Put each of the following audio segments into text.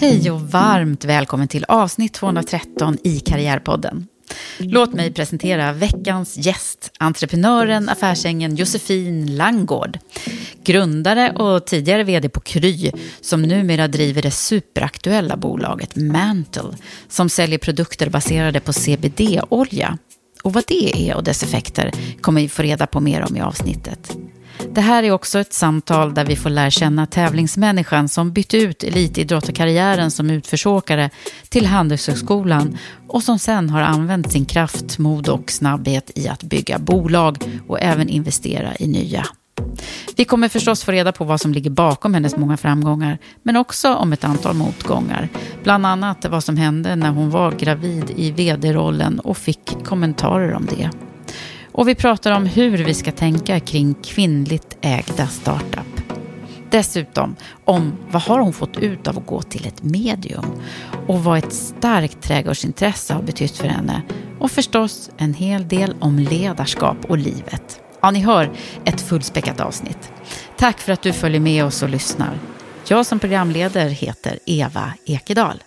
Hej och varmt välkommen till avsnitt 213 i Karriärpodden. Låt mig presentera veckans gäst, entreprenören, affärsängen Josefin Langgård. Grundare och tidigare vd på Kry, som numera driver det superaktuella bolaget Mantle, som säljer produkter baserade på CBD-olja. Och vad det är och dess effekter kommer vi få reda på mer om i avsnittet. Det här är också ett samtal där vi får lära känna tävlingsmänniskan som bytte ut elitidrottarkarriären som utförsåkare till Handelshögskolan och som sen har använt sin kraft, mod och snabbhet i att bygga bolag och även investera i nya. Vi kommer förstås få reda på vad som ligger bakom hennes många framgångar, men också om ett antal motgångar. Bland annat vad som hände när hon var gravid i vd-rollen och fick kommentarer om det. Och vi pratar om hur vi ska tänka kring kvinnligt ägda startup. Dessutom om vad har hon fått ut av att gå till ett medium och vad ett starkt trädgårdsintresse har betytt för henne. Och förstås en hel del om ledarskap och livet. Ja, ni hör ett fullspäckat avsnitt. Tack för att du följer med oss och lyssnar. Jag som programledare heter Eva Ekedal.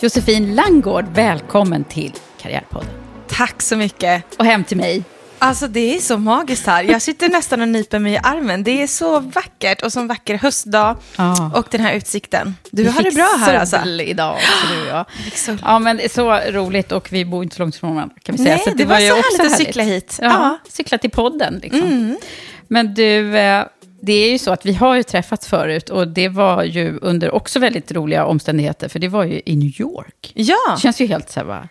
Josefin Langgård, välkommen till Karriärpodden. Tack så mycket. Och hem till mig. Alltså det är så magiskt här. Jag sitter nästan och nyper mig i armen. Det är så vackert och så en vacker höstdag Ja. och den här utsikten. Du Vi har det bra här alltså. idag också, du och jag. Ja, men det är så roligt och vi bor inte så långt från varandra kan vi säga. Nej, så det var ju så också härligt att cykla hit. Ja, Ja. Mm. cykla till podden liksom. Men du, eh, det är ju så att vi har ju träffats förut och det var ju under också väldigt roliga omständigheter, för det var ju i New York. Ja, Det känns ju helt så här, va?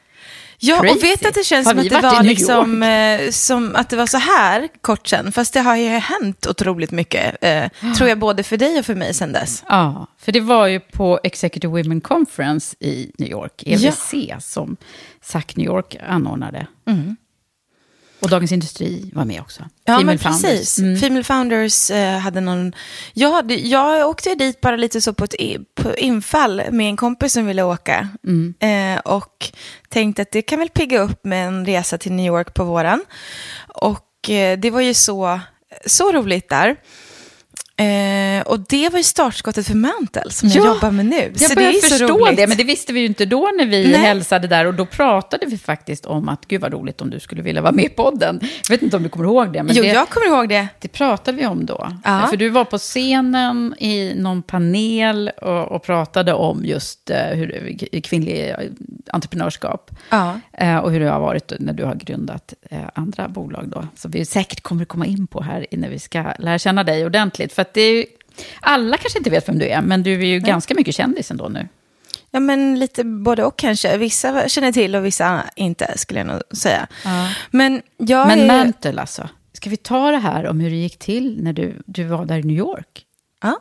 ja crazy. och vet att det känns som att det var liksom, eh, som att det var så här kort sen. Fast det har ju hänt otroligt mycket, eh, tror jag, både för dig och för mig sen dess. Ja, för det var ju på Executive Women Conference i New York, EWC, som SAC New York anordnade. Och Dagens Industri var med också. Ja, Female men Founders. precis. Mm. Female Founders eh, hade någon... Jag, hade, jag åkte dit bara lite så på ett på infall med en kompis som ville åka. Mm. Eh, och tänkte att det kan väl pigga upp med en resa till New York på våren. Och eh, det var ju så, så roligt där. Eh, och det var ju startskottet för Mantle som jag Ja, jobbar med nu. Jag så börjar det är så förstå det, men det visste vi ju inte då när vi Nej. hälsade där. Och då pratade vi faktiskt om att, gud vad roligt om du skulle vilja vara med i podden. Jag vet inte om du kommer ihåg det, men Jo, det, jag kommer ihåg det. det pratade vi om då. Ja. För du var på scenen i någon panel och, och pratade om just eh, hur, kvinnlig entreprenörskap. Ja. Eh, och hur det har varit när du har grundat eh, andra bolag då. Som vi säkert kommer komma in på här när vi ska lära känna dig ordentligt. För att det är ju, alla kanske inte vet vem du är, men du är ju ganska mycket kändis ändå nu. Ja, men lite både och kanske. Vissa känner till och vissa inte, skulle jag nog säga. Men jag Men är... Mantle alltså. ska vi ta det här om hur det gick till när du, du var där i New York? Ja.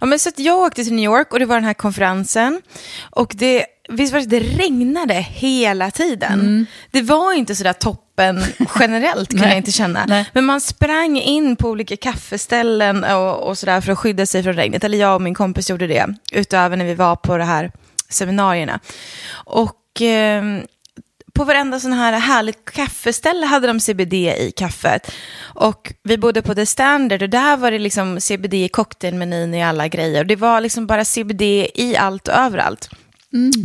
ja, men så att jag åkte till New York och det var den här konferensen. Och det, visst var det, det regnade hela tiden. Mm. Det var inte sådär toppen generellt, kan Nej. jag inte känna. Nej. Men man sprang in på olika kaffeställen och, och sådär för att skydda sig från regnet. Eller jag och min kompis gjorde det, utöver när vi var på de här seminarierna. Och... ehm, på varenda sån här härligt kaffeställe hade de CBD i kaffet. Och vi bodde på The Standard och där var det liksom CBD i cocktailmenyn i alla grejer. Det var liksom bara CBD i allt och överallt.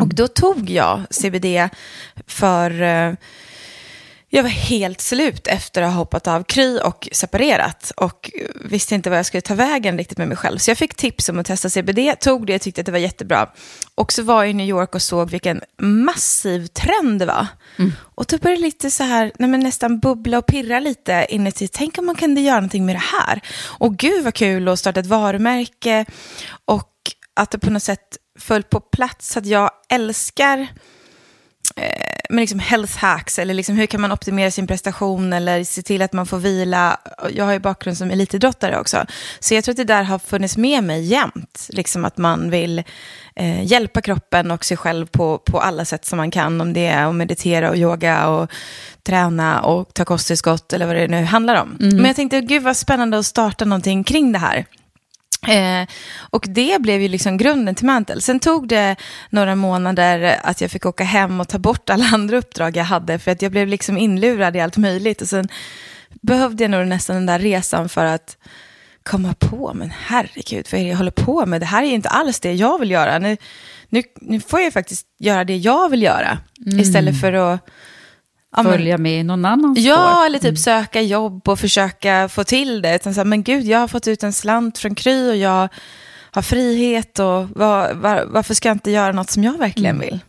Och då tog jag CBD för... jag var helt slut efter att ha hoppat av Kry och separerat. Och visste inte vad jag skulle ta vägen riktigt med mig själv. Så jag fick tips om att testa CBD, tog det och tyckte att det var jättebra. Och så var jag i New York och såg vilken massiv trend det var. Och då började det lite så här, nej men nästan bubbla och pirra lite inuti. Tänk om man kunde göra någonting med det här. Och gud vad kul att starta ett varumärke. Och att det på något sätt föll på plats. Att jag älskar eh, med liksom health hacks, eller liksom hur kan man optimera sin prestation eller se till att man får vila. Jag har ju bakgrund som elitidrottare också, så jag tror att det där har funnits med mig jämt. Liksom att man vill eh, hjälpa kroppen och sig själv på, på alla sätt som man kan, om det är att meditera och yoga och träna och ta kosttillskott eller vad det nu handlar om. Men jag tänkte, gud vad spännande att starta någonting kring det här. Eh, och det blev ju liksom grunden till Mantel. Sen tog det några månader att jag fick åka hem och ta bort alla andra uppdrag jag hade, för att jag blev liksom inlurad i allt möjligt. Och sen behövde jag nog nästan den där resan för att komma på, men herregud, vad är det jag håller på med? Det här är ju inte alls det jag vill göra. Nu, nu, nu får jag faktiskt göra det jag vill göra, istället för att ja, men- Följa med i någon annans Ja, spår? eller typ söka jobb och försöka få till det. Utan så här, men gud, jag har fått ut en slant från Kry och jag har frihet och var, var, varför ska jag inte göra något som jag verkligen vill?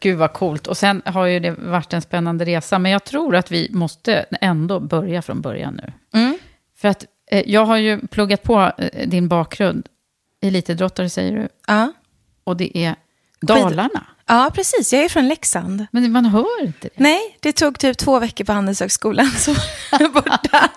Gud vad coolt. Och sen har ju det varit en spännande resa. Men jag tror att vi måste ändå börja från början nu. Mm. För att eh, jag har ju pluggat på eh, din bakgrund. Elitidrottare säger du. Ja. Och det är Dalarna. Ja, precis. Jag är från Leksand. Men man hör inte det. Nej, det tog typ två veckor på Handelshögskolan, så var jag borta.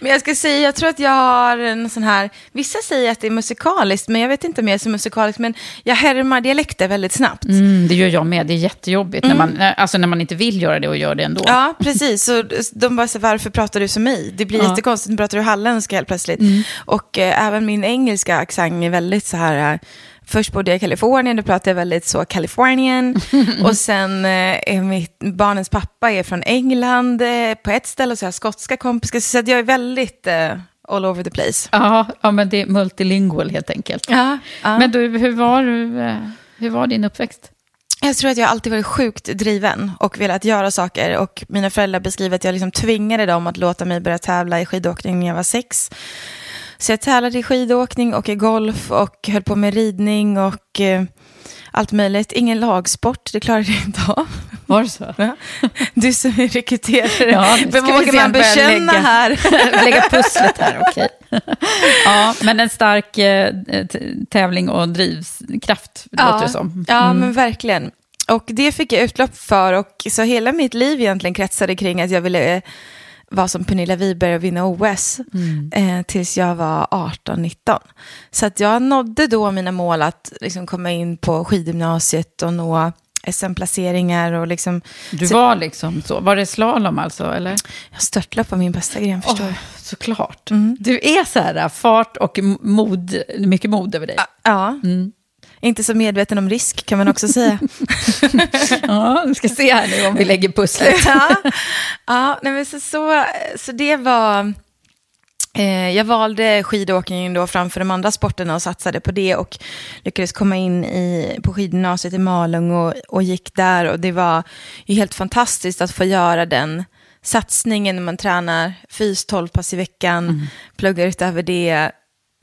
Men jag ska säga, jag tror att jag har en sån här, vissa säger att det är musikaliskt, men jag vet inte om jag är så musikalisk, men jag härmar dialekter väldigt snabbt. Mm, det gör jag med. Det är jättejobbigt när, man, eh, alltså när man inte vill göra det och gör det ändå. Ja, precis. Så de bara så varför pratar du som mig? Det blir Ja. jättekonstigt, nu pratar du halländska helt plötsligt. Och eh, även min engelska accent är väldigt så här, eh, först bodde jag i Kalifornien, då pratade jag väldigt så Kalifornien. och sen eh, är mitt, barnens pappa är från England eh, på ett ställe, och så har jag skotska kompisar, så jag är väldigt eh, all over the place. Ja, ja, men det är multilingual helt enkelt. Ja, ja. Men du, hur var, eh, hur var din uppväxt? Jag tror att jag alltid varit sjukt driven och velat göra saker. Och mina föräldrar beskriver att jag liksom tvingade dem att låta mig börja tävla i skidåkning när jag var sex. Så jag tävlade i skidåkning och i golf och höll på med ridning och eh, allt möjligt. Ingen lagsport, det klarade jag inte av. Var det så? Ja. Du som är rekryterare, Ja, vem vågar man bekänna lägga- här? Lägga pusslet här, okej. Ja, men en stark eh, tävling och drivskraft, låter det som. Ja, Mm. men verkligen. Och det fick jag utlopp för. Och så hela mitt liv egentligen kretsade kring att jag ville eh, vara som Pernilla Wiberg och vinna OS. Mm. Eh, tills jag var 18-19. Så att jag nådde då mina mål att liksom komma in på skidgymnasiet och nå SM-placeringar och liksom... Du så- var liksom så. Var det slalom alltså, eller? Jag störtlopp var min bästa gren, förstår du. såklart. Du är så här, fart och mod, mycket mod över dig. Ja. Mm. Inte så medveten om risk kan man också säga. Ja, vi ska se här nu om vi lägger pusslet. ja, ja nej, men så, så, så det var... Eh, jag valde skidåkningen då framför de andra sporterna och satsade på det och lyckades komma in i, på skidgymnasiet i Malung och, och gick där och det var ju helt fantastiskt att få göra den satsningen när man tränar fys 12 pass i veckan, pluggar utöver det,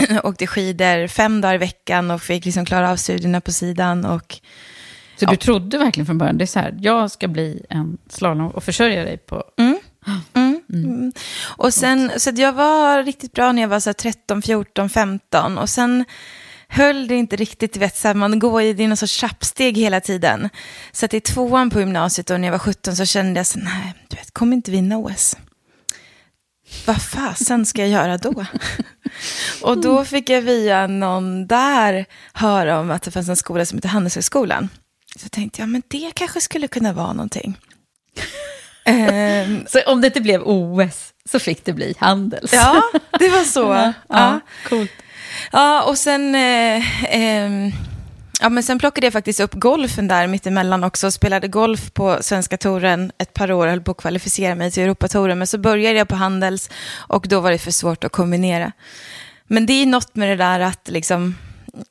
åkte skidor fem dagar i veckan och fick liksom klara av studierna på sidan och Så du trodde verkligen från början, det är så här, jag ska bli en slalom och försörja dig på... Mm. Och sen, så jag var riktigt bra när jag var så här 13, 14, 15. Och sen höll det inte riktigt, vet, så här, man går i det är någon sorts trappsteg hela tiden. Så att i tvåan på gymnasiet och när jag var 17 så kände jag så nej, du vet, kommer inte vinna OS. Vad fasen ska jag göra då? och då fick jag via någon där höra om att det fanns en skola som heter Handelshögskolan. Så tänkte jag, men det kanske skulle kunna vara någonting. um, så om det inte blev OS så fick det bli Handels? Ja, det var så. ja, ja, coolt. Ja, och sen... Eh, eh, Ja, men sen plockade jag faktiskt upp golfen där mittemellan också. Spelade golf på Svenska touren ett par år. Höll på att kvalificera mig till Europatouren. Men så började jag på Handels och då var det för svårt att kombinera. Men det är något med det där att liksom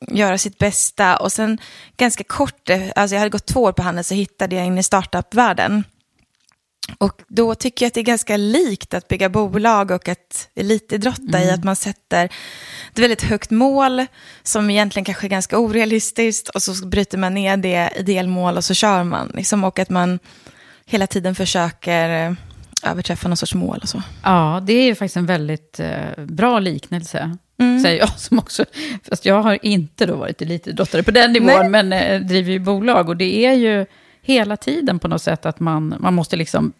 göra sitt bästa. Och sen ganska kort, eh, alltså jag hade gått två år på Handels så hittade jag in i startupvärlden. Och då tycker jag att det är ganska likt att bygga bolag och att elitidrotta mm. i att man sätter ett väldigt högt mål som egentligen kanske är ganska orealistiskt och så bryter man ner det i delmål och så kör man. Liksom, och att man hela tiden försöker eh, överträffa någon sorts mål och så. Ja, det är ju faktiskt en väldigt eh, bra liknelse. Mm. Säger jag som också, fast jag har inte då varit elitidrottare på den nivån, Nej. men eh, driver ju bolag. Och det är ju hela tiden på något sätt att man, man måste liksom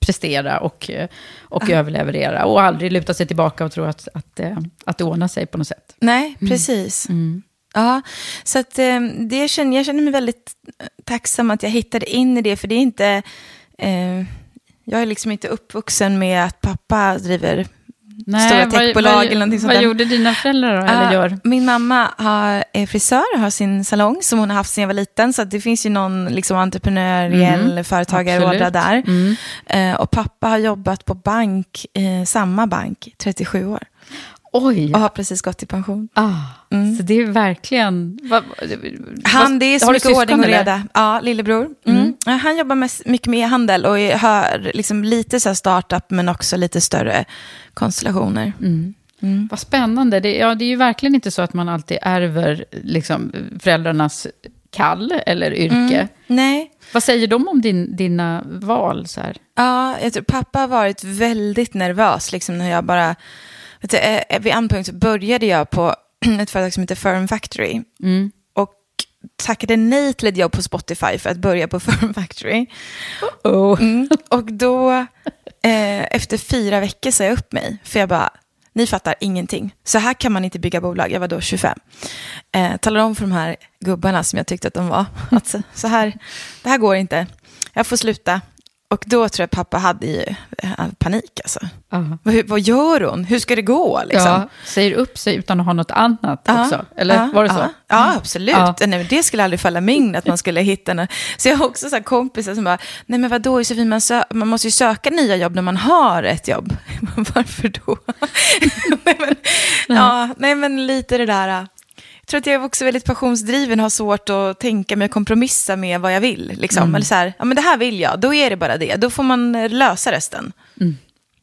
prestera och, och uh. överleverera. Och aldrig luta sig tillbaka och tro att, att, att, att det ordnar sig på något sätt. Nej, mm. precis. Mm. Ja, så att, eh, det känner, jag känner mig väldigt tacksam att jag hittade in i det, för det är inte... Eh, jag är liksom inte uppvuxen med att pappa driver Nej, stora techbolag eller någonting sånt Vad gjorde dina föräldrar då, eller gör? Min mamma har, är frisör har sin salong som hon har haft sedan jag var liten. Så det finns ju någon liksom, entreprenöriell mm, företagarådra där. Mm. Uh, och pappa har jobbat på bank, uh, samma bank, 37 år. Oj. Och har precis gått i pension. Ah, mm. Så det är verkligen... Vad, han, det är så mycket ordning och reda. Ja, lillebror. Mm. Mm. Han jobbar med, mycket med e-handel och har liksom lite så startup men också lite större konstellationer. Mm. Mm. Vad spännande. Det, ja, det är ju verkligen inte så att man alltid ärver liksom, föräldrarnas kall eller yrke. Mm. Nej. Vad säger de om din, dina val? Så här? Ja, jag tror pappa har varit väldigt nervös liksom, när jag bara vet du, eh, vid en punkt började jag på ett företag som heter Firm Factory. Mm. Och tackade nej till ett jobb på Spotify för att börja på Firm Factory. Oh. Mm. Och då, eh, efter fyra veckor sa jag upp mig. För jag bara, ni fattar ingenting. Så här kan man inte bygga bolag. Jag var då 25. Eh, talade om för de här gubbarna som jag tyckte att de var, att så här, det här går inte. Jag får sluta. Och då tror jag pappa hade ju eh, panik alltså. Uh. Vad, vad gör hon? Hur ska det gå? Liksom? Ja, säger upp sig utan att ha något annat uh. också? Eller uh. var det så? Ja, mm. absolut. Nej, det skulle aldrig falla mig in att man skulle hitta en... Så jag har också så kompisar som bara, nej men vadå Josefin, man, sö- man måste ju söka nya jobb när man har ett jobb. Varför då? nej, men, ja, nej men lite det där jag tror att jag också väldigt passionsdriven, har svårt att tänka mig kompromissa med vad jag vill. Liksom. Mm. Eller så här, ja men det här vill jag, då är det bara det. Då får man eh, lösa resten. Mm.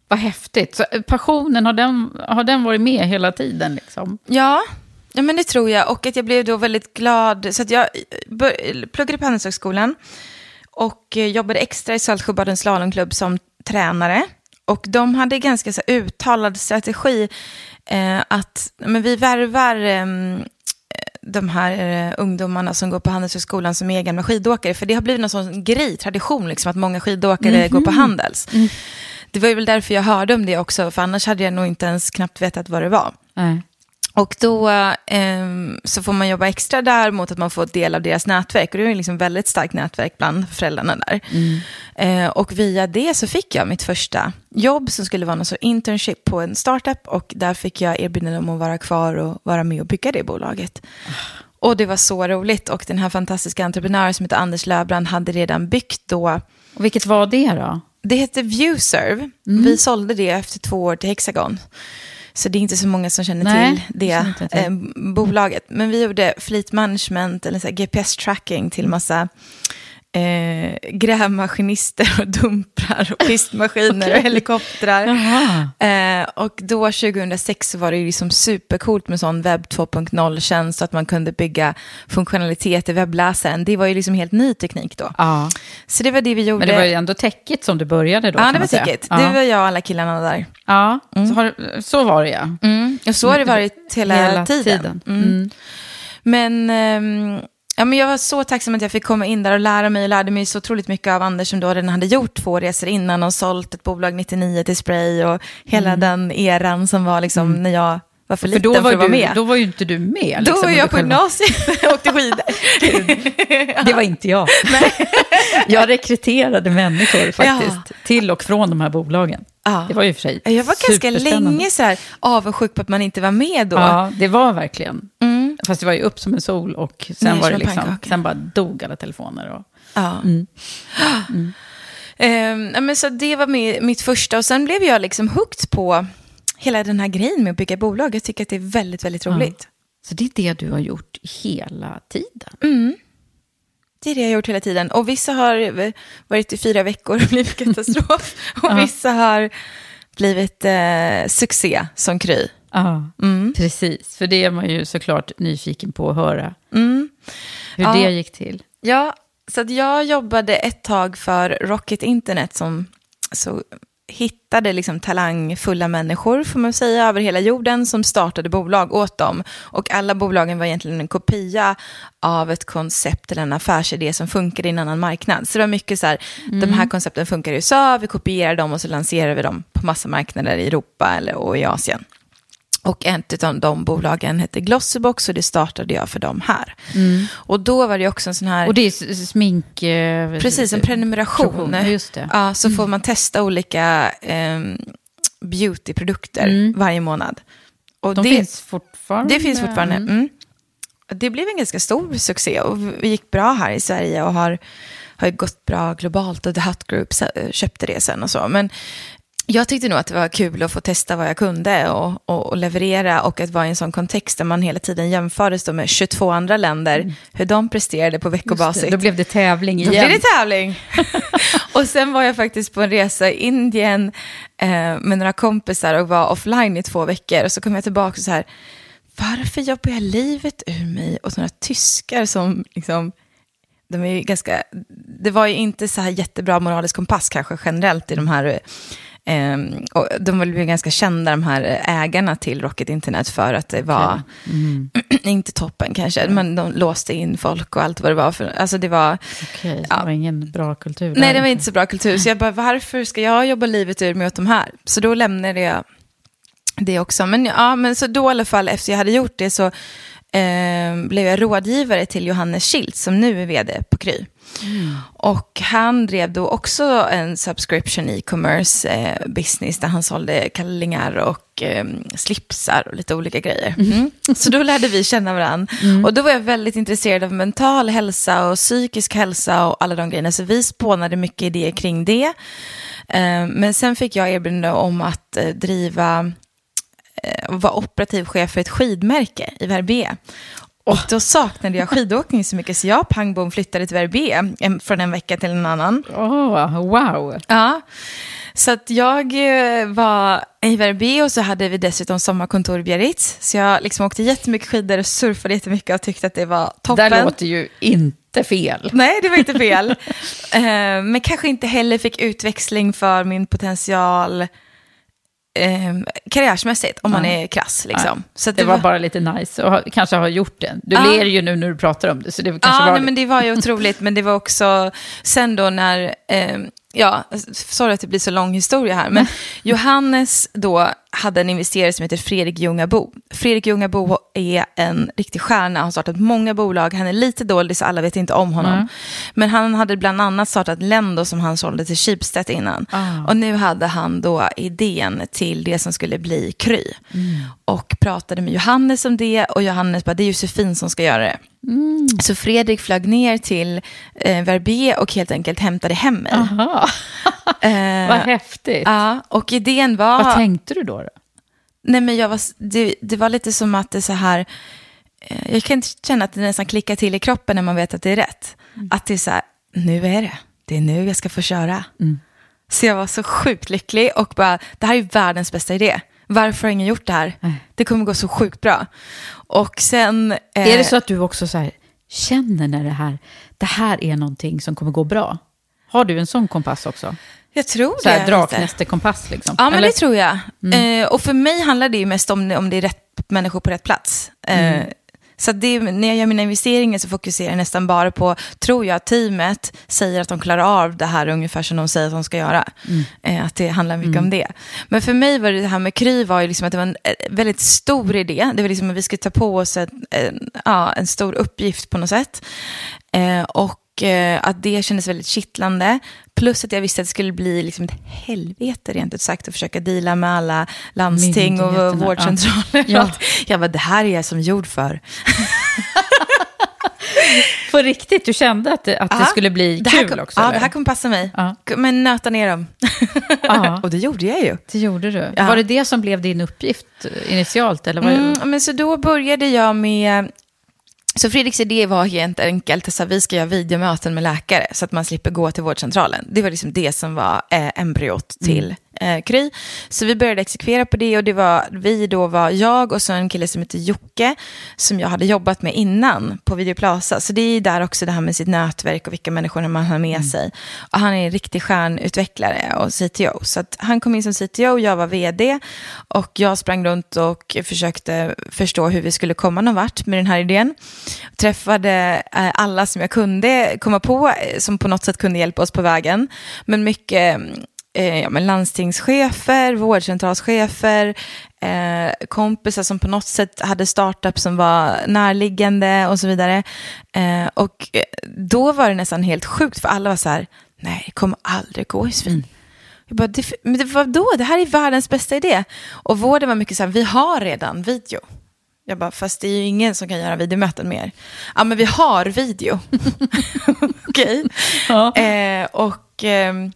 Vad häftigt. Så eh, passionen, har den, har den varit med hela tiden? Liksom? Ja, ja, men det tror jag. Och att jag blev då väldigt glad. Så att jag eh, pluggade på Handelshögskolan och jobbade extra i Saltsjöbadens slalomklubb som tränare. Och de hade ganska så uttalad strategi eh, att men vi värvar eh, de här eh, ungdomarna som går på Handelshögskolan som är gamla skidåkare. För det har blivit någon sån grej, tradition, liksom, att många skidåkare mm -hmm. går på Handels. Mm. Det var väl därför jag hörde om det också, för annars hade jag nog inte ens knappt vetat vad det var. Mm. Och då eh, så får man jobba extra där mot att man får del av deras nätverk. Och det är liksom väldigt starkt nätverk bland föräldrarna där. Mm. Eh, och via det så fick jag mitt första jobb som skulle vara någon sorts internship på en startup. Och där fick jag erbjudande om att vara kvar och vara med och bygga det bolaget. Och det var så roligt. Och den här fantastiska entreprenören som heter Anders Löbrand hade redan byggt då. Och vilket var det då? Det hette Viewserve. Mm. Vi sålde det efter två år till Hexagon. Så det är inte så många som känner Nej, till det till. Eh, bolaget. Men vi gjorde fleet management, eller GPS-tracking till massa eh, grävmaskinister och dumprar och pistmaskiner okay. och helikoptrar. Eh, och då 2006 var det ju liksom supercoolt med sån webb 2.0-tjänst så att man kunde bygga funktionalitet i webbläsaren. Det var ju liksom helt ny teknik då. Ja. Så det var det vi gjorde. Men det var ju ändå täckigt som du började då. Ja, det var täckigt. Ja. Det var jag och alla killarna där. Ja, mm. så, har, så var det ja. Mm. Och så har det varit hela, hela tiden. tiden. Mm. mm. Men... Um, Ja, Ja, men jag var så tacksam att jag fick komma in där och lära mig. Jag lärde mig så otroligt mycket av Anders som då redan hade gjort två resor innan och sålt ett bolag 99 till Spray och hela Mm. den eran som var liksom när jag var för För liten då för var, att vara du, med. då var ju inte du med. Då liksom, var under jag på gymnasiet och åkte skidor. Det var inte jag. jag rekryterade människor faktiskt till och från de här bolagen. Ja. Det var ju för sig Jag var ganska länge så här avundsjuk på att man inte var med då. Ja, det var verkligen. Mm. Fast det var ju upp som en sol och sen, Ner var det liksom, sen bara dog alla telefoner. Och, Ja. Mm. Ehm, ja, men så det var mi- mitt första och sen blev jag liksom hooked på hela den här grejen med att bygga bolag. Jag tycker att det är väldigt, väldigt roligt. så det är det du har gjort hela tiden. Mm. Det är det jag har gjort hela tiden. Och vissa har varit i fyra veckor och blivit katastrof. och Ja. vissa har blivit eh, succé som Kry. Ja, Mm. precis. För det är man ju såklart nyfiken på att höra. Mm. Hur Ja. det gick till. Ja, så jag jobbade ett tag för Rocket Internet som så hittade liksom talangfulla människor, får man säga, över hela jorden som startade bolag åt dem. Och alla bolagen var egentligen en kopia av ett koncept eller en affärsidé som funkade i en annan marknad. Så det var mycket så här, de här koncepten funkar i USA, vi kopierar dem och så lanserar vi dem på massa marknader i Europa eller, och i Asien. Och ett av de bolagen hette Glossybox och det startade jag för dem här. Och då var det också en sån här... Och det är smink... eh, Precis, en prenumeration. Just det. Ja, så får man testa olika ehm, beautyprodukter varje månad. Och Mm. De det, finns fortfarande. det finns fortfarande. Mm. Det blev en ganska stor succé och vi gick bra här i Sverige och har, har gått bra globalt och The Hut Group eh, köpte det sen och så. Men jag tyckte nog att det var kul att få testa vad jag kunde och, och, och leverera och att vara i en sån kontext där man hela tiden jämfördes då med 22 andra länder, hur de presterade på Mm. Veckobasis. Då blev det tävling Då igen. blir det tävling. och sen var jag faktiskt på en resa i Indien eh, med några kompisar och var offline i två veckor. Och så kom jag tillbaka och så här, varför jobbar jag livet ur mig åt några tyskar som liksom, de är ju ganska, det var ju inte så här jättebra moralisk kompass kanske generellt i de här, eh, och de var ju ganska kända de här ägarna till Rocket Internet för att det var, inte toppen kanske, men de låste in folk och allt vad det var för, alltså det var, Okej, så Ja. det var ingen bra kultur. Nej, det var inte så bra kultur. Så jag bara, varför ska jag jobba livet ur mig åt de här? Så då lämnade jag det också. Men, ja, men så då i alla fall, efter jag hade gjort det så eh, blev jag rådgivare till Johannes Schildt som nu är vd på Kry. Och han drev då också en subscription e-commerce eh, business där han sålde kallingar och eh, slipsar och lite olika grejer. Mm. Så då lärde vi känna varandra. Och då var jag väldigt intresserad av mental hälsa och psykisk hälsa och alla de grejerna. Så vi spånade mycket idéer kring det. Eh, men sen fick jag erbjudande om att eh, driva eh, och vara operativ chef för ett skidmärke i Verbier. Och då saknade jag skidåkning så mycket så jag pang bom flyttade till Verbier en- från en vecka till en annan. Åh, wow. Ja, så att jag eh, var i Verbier och så hade vi dessutom sommarkontor i Biarritz. Så jag liksom åkte jättemycket skidor och surfade jättemycket och tyckte att det var toppen. Det låter ju inte fel. Nej, det var inte fel. Eh, men kanske inte heller fick utväxling för min potential eh, karriärsmässigt, om man är krass. Liksom. Så att Det var bara lite nice och ha- kanske ha gjort det. Du Ja. ler ju nu när du pratar om det, så det kanske Ja, var nej, det. men det var ju otroligt, men det var också sen då när, eh, ja, sorry att det blir så lång historia här, men Johannes då hade en investerare som heter Fredrik Ljungabo. Fredrik Ljungabo är en riktig stjärna, har startat många bolag, han är lite dålig så alla vet inte om honom. Men han hade bland annat startat Lendo som han sålde till Schibsted innan. Ah. Och nu hade han då idén till det som skulle bli Kry. Och pratade med Johannes om det och Johannes bara, det är Josefin som ska göra det. Så Fredrik flög ner till eh, Verbier och helt enkelt hämtade hem mig. Eh, vad häftigt. ja, och idén var... Vad tänkte du då? Nej, men jag var, det, det var lite som att det så här... Eh, jag kan inte känna att det nästan klickar till i kroppen när man vet att det är rätt. Att det är så här, nu är det. Det är nu jag ska få köra. Så jag var så sjukt lycklig och bara, det här är världens bästa idé. Varför har ingen gjort det här? Det kommer gå så sjukt bra. Och sen... eh, Är det så att du också så här, känner när det här, det här är någonting som kommer gå bra? Har du en sån kompass också? Jag tror Så det. här lite. draknästekompass liksom? Ja, men Eller? det tror jag. Eh, och för mig handlar det ju mest om, om det är rätt människor på rätt plats. Eh, Så att det, när jag gör mina investeringar så fokuserar jag nästan bara på, tror jag teamet säger att de klarar av det här ungefär som de säger att de ska göra. Eh, att det handlar mycket om det. Men för mig var det, det här med Kry var ju liksom att det var en eh, väldigt stor idé. Det var liksom att vi skulle ta på oss en, en, ja, en stor uppgift på något sätt. Eh, och eh, att det kändes väldigt kittlande. Plus att jag visste att det skulle bli liksom ett helvete rent ut sagt att försöka deala med alla landsting och vårdcentraler. ja. Ja. Jag bara, det här är jag som gjord för. På riktigt, du kände att det, att det skulle bli det kul kom, också? Ja, eller? det här kommer passa mig. Ja. Men nöta ner dem. Och det gjorde jag ju. Det gjorde du. Ja. Var det det som blev din uppgift eh, initialt? Eller var det... Mm, men så då började jag med... Så Fredriks idé var helt enkelt att vi ska göra videomöten med läkare så att man slipper gå till vårdcentralen. Det var liksom det som var eh, embryot till mm eh, Kry. Så vi började exekvera på det och det var, vi då var jag och så en kille som heter Jocke som jag hade jobbat med innan på Videoplaza. Så det är där också det här med sitt nätverk och vilka människor man har med sig. Och han är en riktig stjärnutvecklare och CTO. Så att han kom in som CTO, jag var vd och jag sprang runt och försökte förstå hur vi skulle komma någon vart med den här idén. Träffade eh, alla som jag kunde komma på eh, som på något sätt kunde hjälpa oss på vägen. Men mycket eh, ja, men landstingschefer, vårdcentralschefer, eh, kompisar som på något sätt hade startup som var närliggande och så vidare. Eh, och eh, då var det nästan helt sjukt för alla var så här, nej det kommer aldrig gå i svin. Jag bara, det, men det var då, det här är världens bästa idé. Och vården var mycket så här, vi har redan video. Jag bara, fast det är ju ingen som kan göra videomöten mer. Ja, men vi har video. Okej. Ja. Eh, och ehm,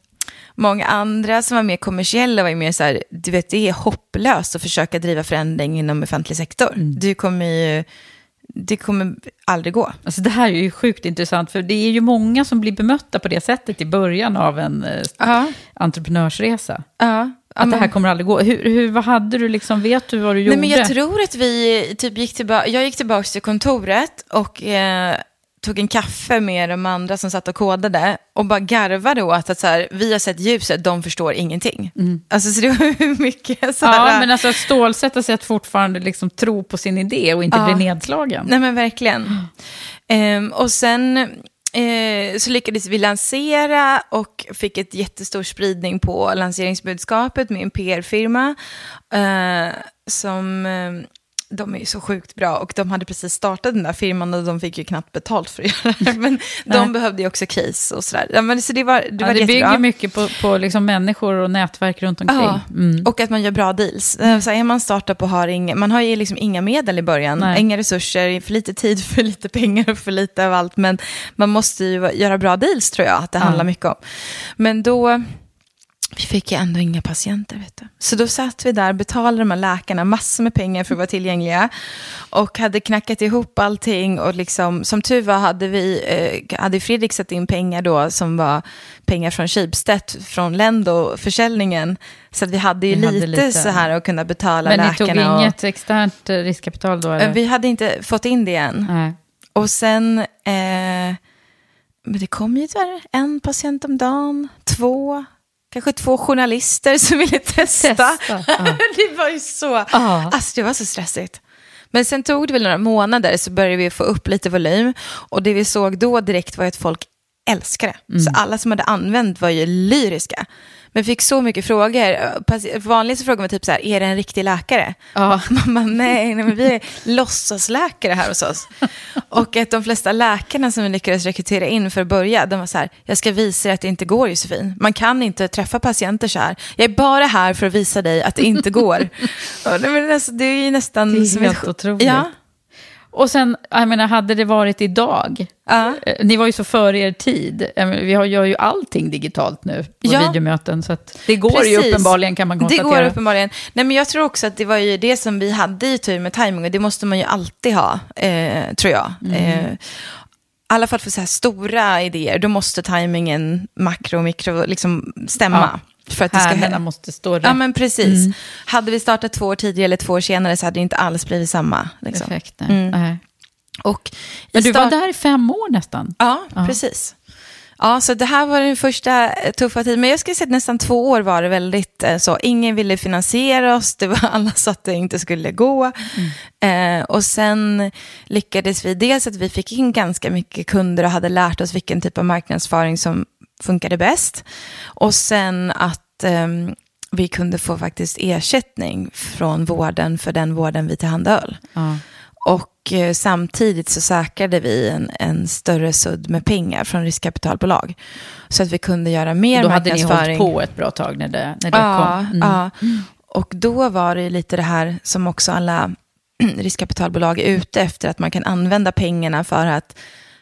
många andra som var mer kommersiella var ju mer så här, du vet det är hopplöst att försöka driva förändring inom offentlig sektor. Du kommer ju, det kommer aldrig gå. Alltså det här är ju sjukt intressant, för det är ju många som blir bemötta på det sättet i början av en eh, Ja. entreprenörsresa. Ja. Att det här kommer aldrig gå. Hur, hur, vad hade du liksom, vet du vad du gjorde? Nej, men jag tror att vi typ gick tillbaka, jag gick tillbaka till kontoret och eh, tog en kaffe med de andra som satt och kodade och bara garvade åt att så här, vi har sett ljuset, de förstår ingenting. Alltså så det var mycket så här, Mm. Ja, men alltså att stålsätta sig att fortfarande liksom tro på sin idé och inte Ja. bli nedslagen. Nej men verkligen. Ehm, och sen eh, så lyckades vi lansera och fick ett jättestor spridning på lanseringsbudskapet med en PR-firma. Eh, som, eh, de är ju så sjukt bra och de hade precis startat den där firman och de fick ju knappt betalt för att göra det. Men de behövde ju också case och sådär. Ja, men så det var, det Ja, var det jättebra. bygger mycket på, på liksom människor och nätverk runt omkring. Ja, Mm. och att man gör bra deals. Eh, Så är man startup och har inga, man har ju liksom inga medel i början, Nej. inga resurser, för lite tid, för lite pengar och för lite av allt. Men man måste ju göra bra deals tror jag att det Ja. handlar mycket om. Men då, vi fick ju ändå inga patienter. Vet du. Så då satt vi där, betalade de här läkarna massor med pengar för att vara tillgängliga. Och hade knackat ihop allting. Och liksom, som tur var hade, vi, eh, hade Fredrik satt in pengar då som var pengar från Schibsted, från Lendo-försäljningen. Så vi hade ju Ni hade lite, lite. så här att kunna betala Men ni läkarna. tog och, inget externt eh, riskkapital då? Eh, Eller? Vi hade inte fått in det än. Nej. Och sen, eh, men det kom ju tyvärr en patient om dagen, två, kanske två journalister som ville testa. Testa, ja. det var ju så, Ja. alltså det var så stressigt. Men sen tog det väl några månader så började vi få upp lite volym. Och det vi såg då direkt var att folk älskade det. Så alla som hade använt var ju lyriska. Men fick så mycket frågor. Vanligast frågar man typ så här, är det en riktig läkare? Ja. Bara, nej, nej, men vi är låtsasläkare här hos oss. Och att de flesta läkarna som vi lyckades rekrytera in för att börja, de var så här, jag ska visa dig att det inte går Josefin. Man kan inte träffa patienter så här. Jag är bara här för att visa dig att det inte går. Och det, men alltså, det är ju nästan... Det är som helt ett- otroligt. Ja. Och sen, jag menar, hade det varit idag, Ja. eh, ni var ju så före er tid, Jag menar, vi har, gör ju allting digitalt nu på Ja. videomöten, så det går ju Precis. uppenbarligen kan man Det konstatera. går uppenbarligen. Nej, men jag tror också att det var ju det som vi hade i tur med timing och det måste man ju alltid ha, eh, tror jag. Mm. Eh, I alla fall för så här stora idéer, då måste timingen makro och mikro liksom stämma. För att det ska måste stå rätt Ja, men precis. Hade vi startat två år tidigare eller två år senare så hade det inte alls blivit samma. Liksom. effekt. nej. Mm. Nej. Och Men du var start- där i fem år nästan. Ja, Ja. precis. Ja, så det här var den första eh, tuffa tiden. Men jag skulle säga att nästan två år var det väldigt eh, så. Ingen ville finansiera oss, det var alla sa att det inte skulle gå. Mm. Eh, och sen lyckades vi dels att vi fick in ganska mycket kunder och hade lärt oss vilken typ av marknadsföring som funkade bäst. Och sen att eh, vi kunde få faktiskt ersättning från vården för den vården vi tillhandahöll. Ja. Och eh, samtidigt så säkrade vi en, en större sudd med pengar från riskkapitalbolag. Så att vi kunde göra mer då hade ni hållit på ett bra tag när det, när det ja, kom. Mm. Ja, och då var det lite det här som också alla riskkapitalbolag är ute efter, att man kan använda pengarna för att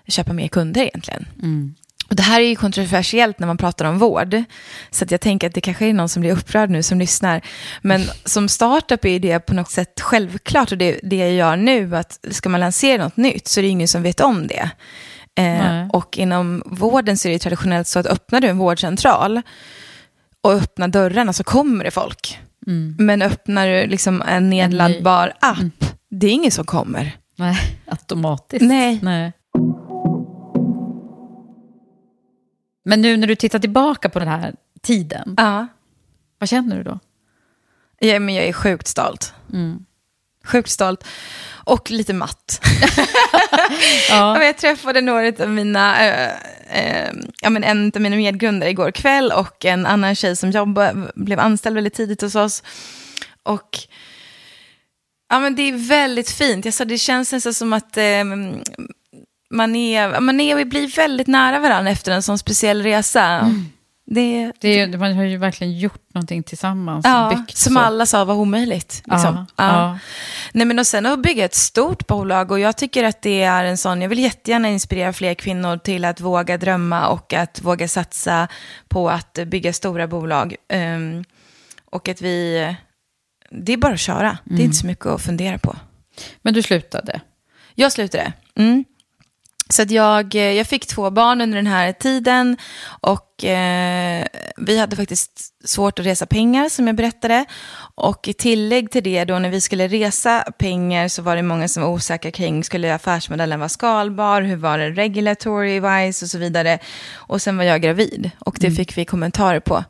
köpa mer kunder egentligen. Mm. Och det här är ju kontroversiellt när man pratar om vård. Så jag tänker att det kanske är någon som blir upprörd nu som lyssnar. Men som startup är det på något sätt självklart. Och det, det jag gör nu, att ska man lansera något nytt så är det ingen som vet om det. Eh, och inom vården så är det traditionellt så att öppnar du en vårdcentral och öppnar dörrarna så kommer det folk. Mm. Men öppnar du liksom en nedladdbar app, mm. det är ingen som kommer. Nej, automatiskt. Nej. Nej. Men nu när du tittar tillbaka på den här tiden, ja. vad känner du då? Ja, men jag är sjukt stolt. Mm. Sjukt stolt. Och lite matt. ja. jag träffade några av mina, äh, äh, ja, men en av mina medgrundare igår kväll och en annan tjej som jobbar, blev anställd väldigt tidigt hos oss. Och ja, men det är väldigt fint. Jag sa, det känns nästan som att äh, man, är, man är, vi blir väldigt nära varandra efter en sån speciell resa. Mm. Det, det, man har ju verkligen gjort någonting tillsammans. Ja, som så. alla sa var omöjligt. Liksom. Ja, ja. ja. Nej, men och sen att bygga ett stort bolag och jag tycker att det är en sån, jag vill jättegärna inspirera fler kvinnor till att våga drömma och att våga satsa på att bygga stora bolag. Um, och att vi, det är bara att köra, mm. det är inte mm. så mycket att fundera på. Men du slutade? Jag slutade. Mm. Så att jag, eh, jag fick två barn under den här tiden och eh, vi hade faktiskt svårt att resa pengar som jag berättade. Och i tillägg till det då när vi skulle resa pengar så var det många som var osäkra kring, skulle affärsmodellen vara skalbar, hur var det regulatory wise och så vidare. Och sen var jag gravid och det mm. fick vi kommentarer på.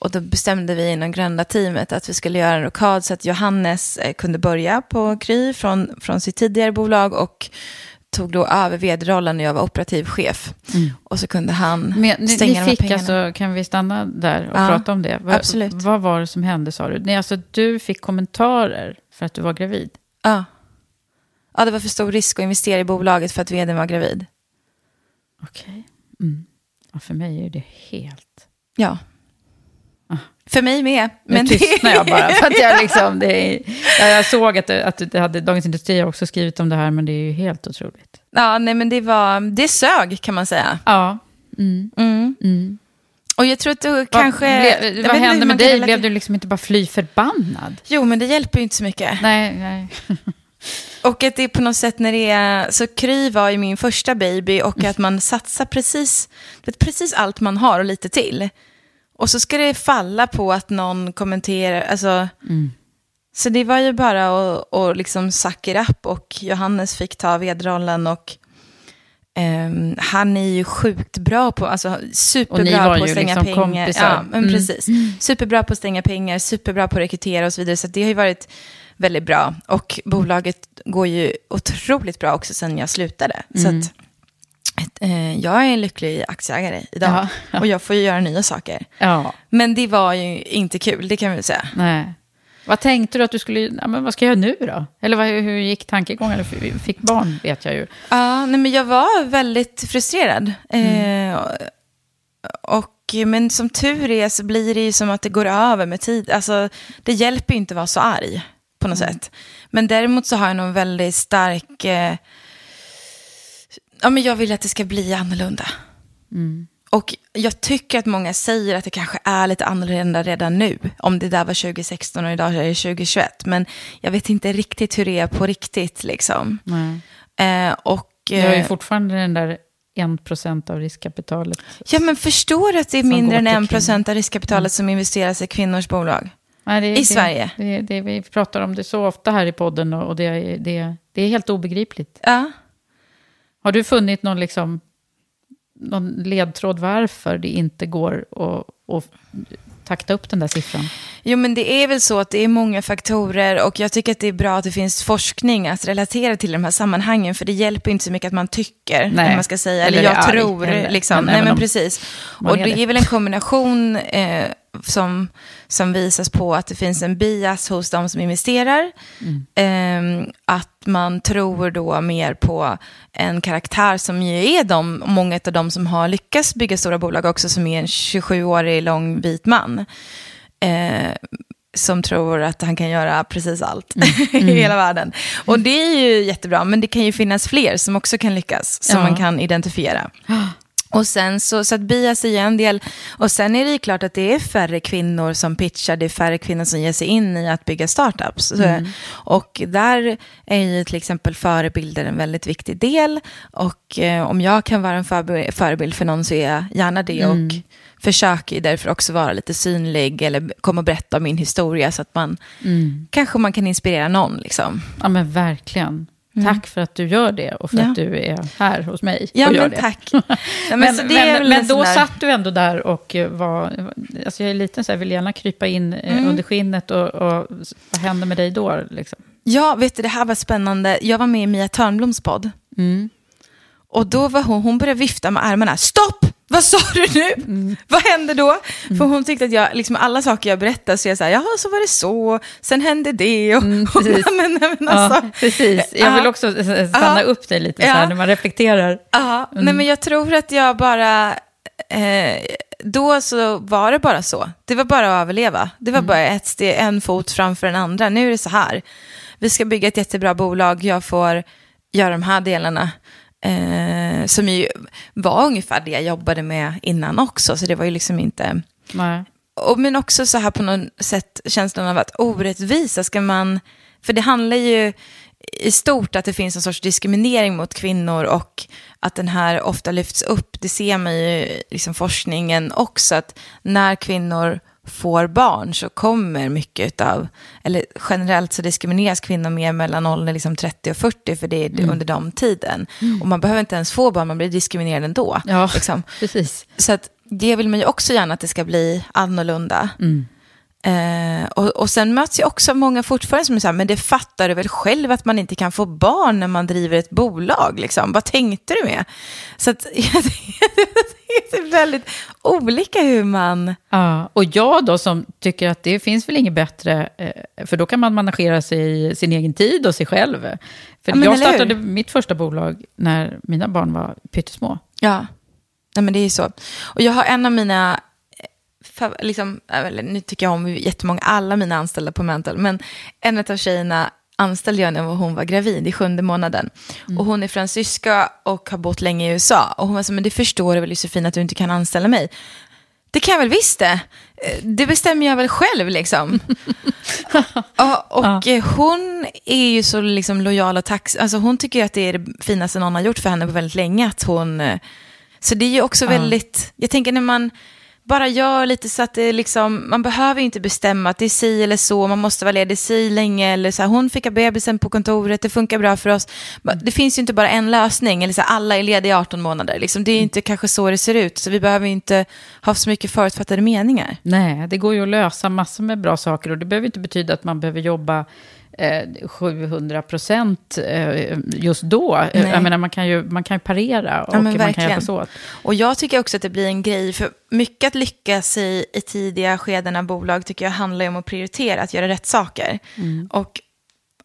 Och då bestämde vi inom gröna teamet att vi skulle göra en rokad så att Johannes eh, kunde börja på Kry från, från sitt tidigare bolag och tog då över vd-rollen när jag var operativ chef. Mm. Och så kunde han Men, stänga ni, ni fick de här pengarna. Alltså, kan vi stanna där och ja, prata om det? Va, absolut. Vad var det som hände sa du? Nej, alltså, du fick kommentarer för att du var gravid? Ja. Ja, det var för stor risk att investera i bolaget för att vdn var gravid. Okej. Okay. Mm. Ja, för mig är det helt... Ja. För mig med. Men nu tystnar jag bara. För att jag, liksom, det är, jag såg att, det, att det hade, Dagens Industri också skrivit om det här, men det är ju helt otroligt. Ja, nej men det var, det sög kan man säga. Ja. Mm. Mm. Mm. Och jag tror att du kanske... Ble, vad hände med dig? Blev du liksom inte bara fly förbannad? Jo, men det hjälper ju inte så mycket. Nej, nej. och att det är på något sätt när det är... Så Kry var ju min första baby och att man satsar precis, precis allt man har och lite till. Och så ska det falla på att någon kommenterar, alltså. Mm. Så det var ju bara att, att liksom suck it up och Johannes fick ta vedrollen och um, han är ju sjukt bra på, alltså superbra på att stänga liksom pengar. Kompisar. Ja, men mm. precis. Superbra på att stänga pengar, superbra på att rekrytera och så vidare. Så det har ju varit väldigt bra. Och bolaget går ju otroligt bra också sen jag slutade. Mm. Så att, Eh, jag är en lycklig aktieägare idag ja, ja. och jag får ju göra nya saker. Ja. Men det var ju inte kul, det kan vi säga. Nej. Vad tänkte du att du skulle, ja, men vad ska jag göra nu då? Eller vad, hur gick tankegången? Eller fick barn vet jag ju. Ja, nej, men jag var väldigt frustrerad. Mm. Eh, och, men som tur är så blir det ju som att det går över med tid. Alltså, det hjälper ju inte att vara så arg på något mm. sätt. Men däremot så har jag nog väldigt stark... Eh, ja, men jag vill att det ska bli annorlunda. Mm. Och jag tycker att många säger att det kanske är lite annorlunda redan nu. Om det där var 2016 och idag är det 2021. Men jag vet inte riktigt hur det är på riktigt. Liksom. Eh, och, eh, jag är fortfarande den där 1% av riskkapitalet. Ja, men förstår du att det är mindre än 1% av riskkapitalet mm. som investeras i kvinnors bolag? Nej, det, I det, Sverige? Det, det, vi pratar om det så ofta här i podden och det, det, det är helt obegripligt. Ja. Har du funnit någon liksom någon ledtråd varför det inte går att, att takta upp den där siffran? Jo, men det är väl så att det är många faktorer och jag tycker att det är bra att det finns forskning att relatera till de här sammanhangen, för det hjälper inte så mycket att man tycker, Nej. man ska säga, eller, eller jag tror, eller, liksom. Nej, men precis. Och det. det är väl en kombination eh, som, som visas på att det finns en bias hos de som investerar. Mm. Eh, att man tror då mer på en karaktär som ju är de, många av de som har lyckats bygga stora bolag också, som är en 27-årig lång vit man. Eh, som tror att han kan göra precis allt mm. i mm. hela världen. Och det är ju jättebra, men det kan ju finnas fler som också kan lyckas, som ja. man kan identifiera. Och sen så, så att bias är en del. Och sen är det ju klart att det är färre kvinnor som pitchar, det är färre kvinnor som ger sig in i att bygga startups. Mm. Och där är ju till exempel förebilder en väldigt viktig del. Och eh, om jag kan vara en förebild för någon så är jag gärna det. Mm. Och försöker därför också vara lite synlig eller komma och berätta min historia så att man mm. kanske man kan inspirera någon. Liksom. Ja men verkligen. Mm. Tack för att du gör det och för ja. att du är här hos mig ja, och gör men det. Tack. Ja, men, men, men, men då där... satt du ändå där och var... Alltså jag är liten så här, vill gärna krypa in eh, mm. under skinnet och, och vad händer med dig då? Liksom? Ja, vet du, det här var spännande. Jag var med i Mia Törnbloms podd. Mm. Och då var hon, hon började vifta med armarna. Stopp! Vad sa du nu? Mm. Vad hände då? Mm. För hon tyckte att jag, liksom alla saker jag berättade, så jag sa, jaha, så var det så, sen hände det. Och, mm, precis. men, men alltså, ja, precis. Jag vill också stanna upp dig lite så här, när man reflekterar. Ja, nej men jag tror att jag bara, eh, då så var det bara så. Det var bara att överleva. Det var mm. bara ett steg, en fot framför den andra. Nu är det så här, vi ska bygga ett jättebra bolag, jag får göra de här delarna. Eh, som ju var ungefär det jag jobbade med innan också, så det var ju liksom inte... Nej. Och, men också så här på något sätt känslan av att orättvisa ska man... För det handlar ju i stort att det finns en sorts diskriminering mot kvinnor och att den här ofta lyfts upp. Det ser man ju i liksom forskningen också, att när kvinnor får barn så kommer mycket av, eller generellt så diskrimineras kvinnor mer mellan åldern liksom 30 och 40 för det är mm. under de tiden. Mm. Och man behöver inte ens få barn, man blir diskriminerad ändå. Ja, liksom. precis. Så att det vill man ju också gärna att det ska bli annorlunda. Mm. Eh, och, och sen möts jag också många fortfarande som här, men det fattar du väl själv att man inte kan få barn när man driver ett bolag, liksom. Vad tänkte du med? Så att, det är väldigt olika hur man... Ja, och jag då som tycker att det finns väl inget bättre, eh, för då kan man managera sig sin egen tid och sig själv. För ja, jag startade mitt första bolag när mina barn var pyttesmå. Ja, ja men det är ju så. Och jag har en av mina liksom, nu tycker jag om jättemånga, alla mina anställda på Mental, men en av tjejerna anställde jag när hon var gravid i sjunde månaden. Mm. Och hon är fransyska och har bott länge i USA. Och hon var så, men det förstår du väl Josefin att du inte kan anställa mig. Det kan jag väl visst det. Eh, det bestämmer jag väl själv liksom. och, och ja. hon är ju så liksom lojal och tacksam. Alltså hon tycker att det är det finaste någon har gjort för henne på väldigt länge. Att hon, eh, så det är ju också ja. väldigt, jag tänker när man bara gör lite så att det liksom, man behöver inte bestämma att det är si eller så, man måste vara ledig si länge eller så här, hon fick bebisen på kontoret, det funkar bra för oss. Det finns ju inte bara en lösning, eller så här, alla är lediga i 18 månader, liksom. det är inte kanske så det ser ut, så vi behöver inte ha så mycket förutfattade meningar. Nej, det går ju att lösa massor med bra saker och det behöver inte betyda att man behöver jobba 700 eh, procent eh, just då. Nej. Jag menar, man kan ju, man kan ju parera och ja, man kan hjälpas åt. Och jag tycker också att det blir en grej, för mycket att lyckas i, i tidiga skeden av bolag tycker jag handlar om att prioritera, att göra rätt saker. Mm. Och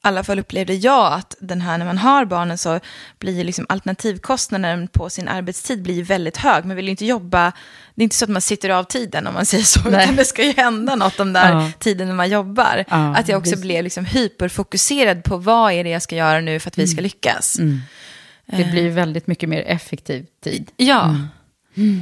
alla fall upplevde jag att den här, när man har barnen så blir liksom alternativkostnaden på sin arbetstid blir väldigt hög. Man vill ju inte jobba, det är inte så att man sitter av tiden om man säger så, Nej. utan det ska ju hända något de där ja. tiden när man jobbar. Ja, att jag också det... blev liksom hyperfokuserad på vad är det jag ska göra nu för att vi ska mm. lyckas. Mm. Det blir väldigt mycket mer effektiv tid. Ja. Mm.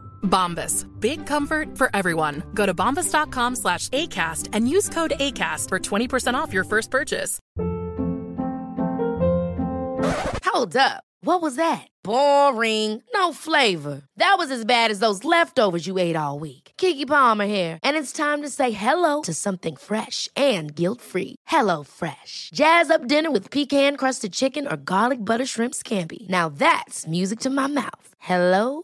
Bombas. Big comfort for everyone. Go to bombas.com slash ACAST and use code ACAST for 20% off your first purchase. Hold up. What was that? Boring. No flavor. That was as bad as those leftovers you ate all week. Kiki Palmer here, and it's time to say hello to something fresh and guilt-free. Hello Fresh. Jazz up dinner with pecan-crusted chicken or garlic butter shrimp scampi. Now that's music to my mouth. Hello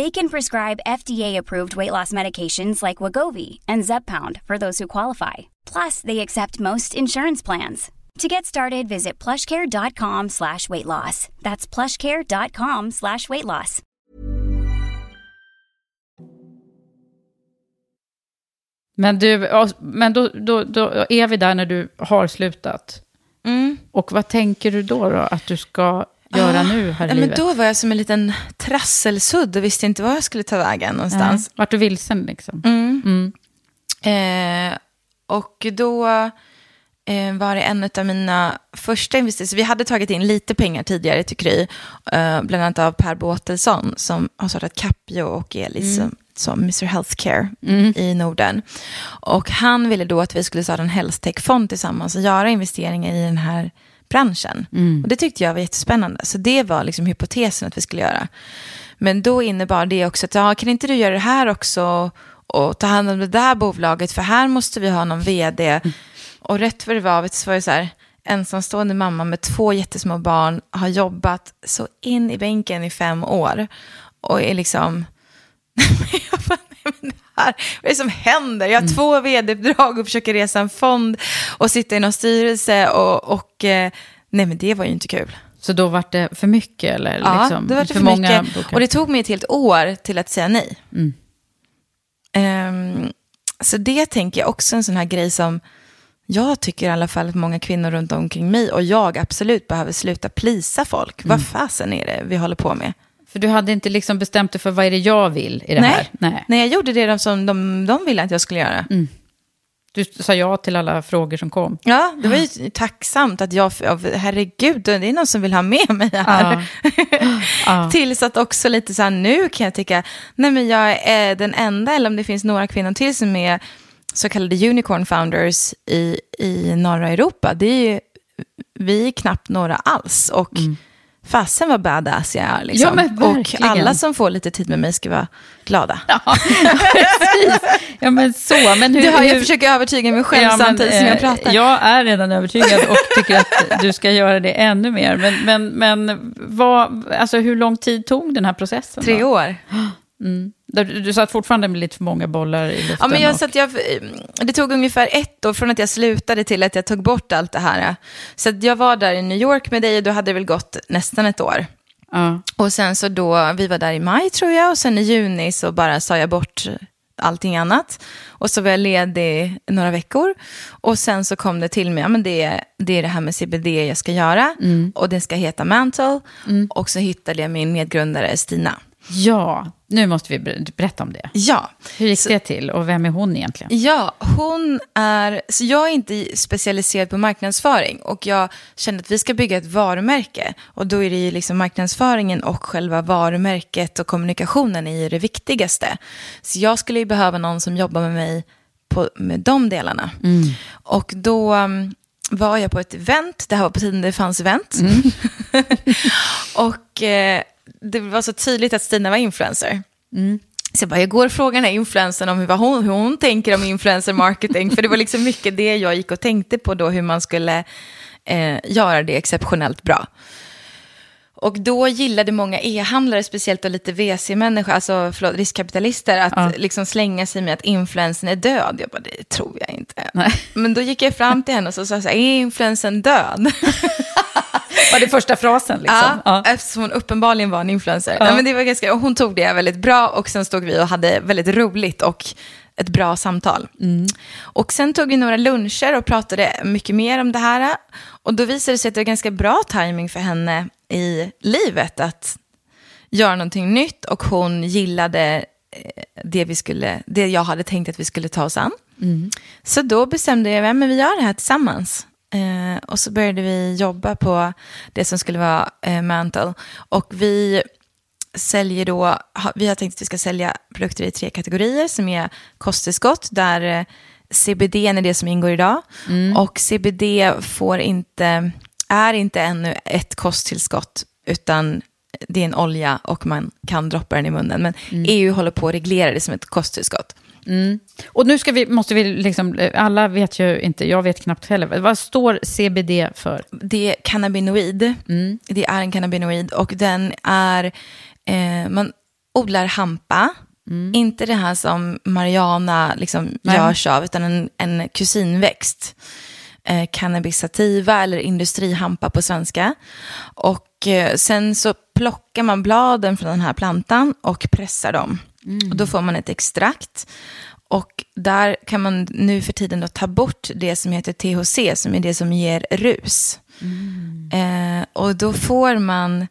They can prescribe FDA-approved weight loss medications like Wagovi and Zepbound for those who qualify. Plus, they accept most insurance plans. To get started, visit plushcare.com slash weight loss. That's plushcare.com slash weight loss. Men, du, men då, då, då är vi där när du har slutat. Mm. Och vad tänker du då, då att du ska göra nu här i Ah, men livet? då var jag som en liten trasselsudd och visste inte var jag skulle ta vägen någonstans. Nej, Vart du vilsen liksom? Mm. Eh, och då eh, var det en av mina första investeringar. Vi hade tagit in lite pengar tidigare till Kry. Eh, bland annat av Per Båtelsson som har startat Capio och Elis som, som Mr Healthcare i Norden. Och han ville då att vi skulle starta en Healthtech-fond tillsammans och göra investeringar i den här branschen. Och det tyckte jag var jättespännande. Så det var liksom hypotesen att vi skulle göra. Men då innebar det också att, ja, kan inte du göra det här också och ta hand om det där bolaget, för här måste vi ha någon vd. Och rätt för det var, så var det så här, ensamstående mamma med två jättesmå barn, har jobbat så in i bänken i fem år. Och är liksom, jag bara, nej, men det här, vad är det som händer? Jag har två vd-uppdrag och försöker resa en fond och sitta i någon styrelse och, och eh, nej men det var ju inte kul. Så då var det för mycket eller Ja, liksom, det var det för, många mycket. bokar? Och det tog mig ett helt år till att säga nej. Mm. Ehm, så det tänker jag också en sån här grej som jag tycker i alla fall att många kvinnor runt omkring mig och jag absolut behöver sluta plisa folk. Mm. Vad fasen är det vi håller på med? För du hade inte liksom bestämt dig för vad är det jag vill i det här? Nej. Nej, jag gjorde det de som de, de ville att jag skulle göra. Du sa ja till alla frågor som kom. Ja, det var ju tacksamt att jag, herregud, det är någon som vill ha med mig här. Ja. Tills att också lite så här, nu kan jag tycka, nej men jag är den enda, eller om det finns några kvinnor till som är så kallade unicorn founders i, i norra Europa. Det är ju, vi är knappt några alls. Och fasen vad badass jag är. Liksom. Mm. Ja, men och alla som får lite tid med mig ska vara glada. Precis. Ja, men så. Men hur, Du hör, jag hur- försöker övertyga mig själv Ja, men, samtidigt som jag eh, pratar. Jag är redan övertygad och tycker att du ska göra det ännu mer. Men, men, men vad, alltså, hur lång tid tog den här processen? Tre då? år. Du, du satt fortfarande med lite för många bollar i luften. Ja, men jag, och- så att jag, det tog ungefär ett år från att jag slutade till att jag tog bort allt det här. Så jag var där i New York med dig och då hade det väl gått nästan ett år. ja. Och sen så då, vi var där i maj tror jag, och sen i juni så bara sa jag bort allting annat. Och så var jag ledig några veckor. Och sen så kom det till mig, ja, men det, det är det här med CBD jag ska göra. Och det ska heta Mantle. Och så hittade jag min medgrundare Stina. Ja, nu måste vi ber- berätta om det. Ja. Hur gick det till och vem är hon egentligen? Ja, hon är... Så jag är inte specialiserad på marknadsföring och jag kände att vi ska bygga ett varumärke. Och då är det ju liksom marknadsföringen och själva varumärket och kommunikationen är ju det viktigaste. Så jag skulle ju behöva någon som jobbar med mig på, med de delarna. Och då um, var jag på ett event, det här var på tiden det fanns event. och eh, det var så tydligt att Stina var influencer. Så jag bara, jag går och frågar den här influencern om hur, hon, hur hon tänker om influencer marketing. För det var liksom mycket det jag gick och tänkte på då, hur man skulle eh, göra det exceptionellt bra. Och då gillade många e-handlare, speciellt och lite VC-människor, alltså förlåt, riskkapitalister, att Ja. liksom slänga sig med att influensen är död. Jag bara, det tror jag inte. Nej. Men då gick jag fram till henne och så sa jag är influensen död? Var det första frasen liksom? Ja, eftersom hon uppenbarligen var en influencer. Nej, men det var ganska, och hon tog det väldigt bra och sen stod vi och hade väldigt roligt och ett bra samtal. Och sen tog vi några luncher och pratade mycket mer om det här. Och då visade det sig att det var ganska bra timing för henne i livet att göra någonting nytt och hon gillade eh, det, vi skulle, det jag hade tänkt att vi skulle ta oss an. Så då bestämde jag, men vi gör det här tillsammans. Eh, och så började vi jobba på det som skulle vara eh, Mantle. Och vi säljer då, ha, vi har tänkt att vi ska sälja produkter i tre kategorier som är kosttillskott, där eh, CBD är det som ingår idag. Och CBD får inte, är inte ännu ett kosttillskott, utan det är en olja och man kan droppa den i munnen. Men EU håller på att reglera det som ett kosttillskott. Och nu ska vi, måste vi liksom, alla vet ju inte, jag vet knappt heller, vad står CBD för? Det är cannabinoid. Mm. Det är en cannabinoid och den är, eh, man odlar hampa. Inte det här som Mariana liksom Mm. Nej. görs av, utan en, en kusinväxt. Eh, cannabis sativa eller industrihampa på svenska. Och eh, sen så plockar man bladen från den här plantan och pressar dem. Och då får man ett extrakt. Och där kan man nu för tiden då ta bort det som heter THC, som är det som ger rus. Eh, och då får man,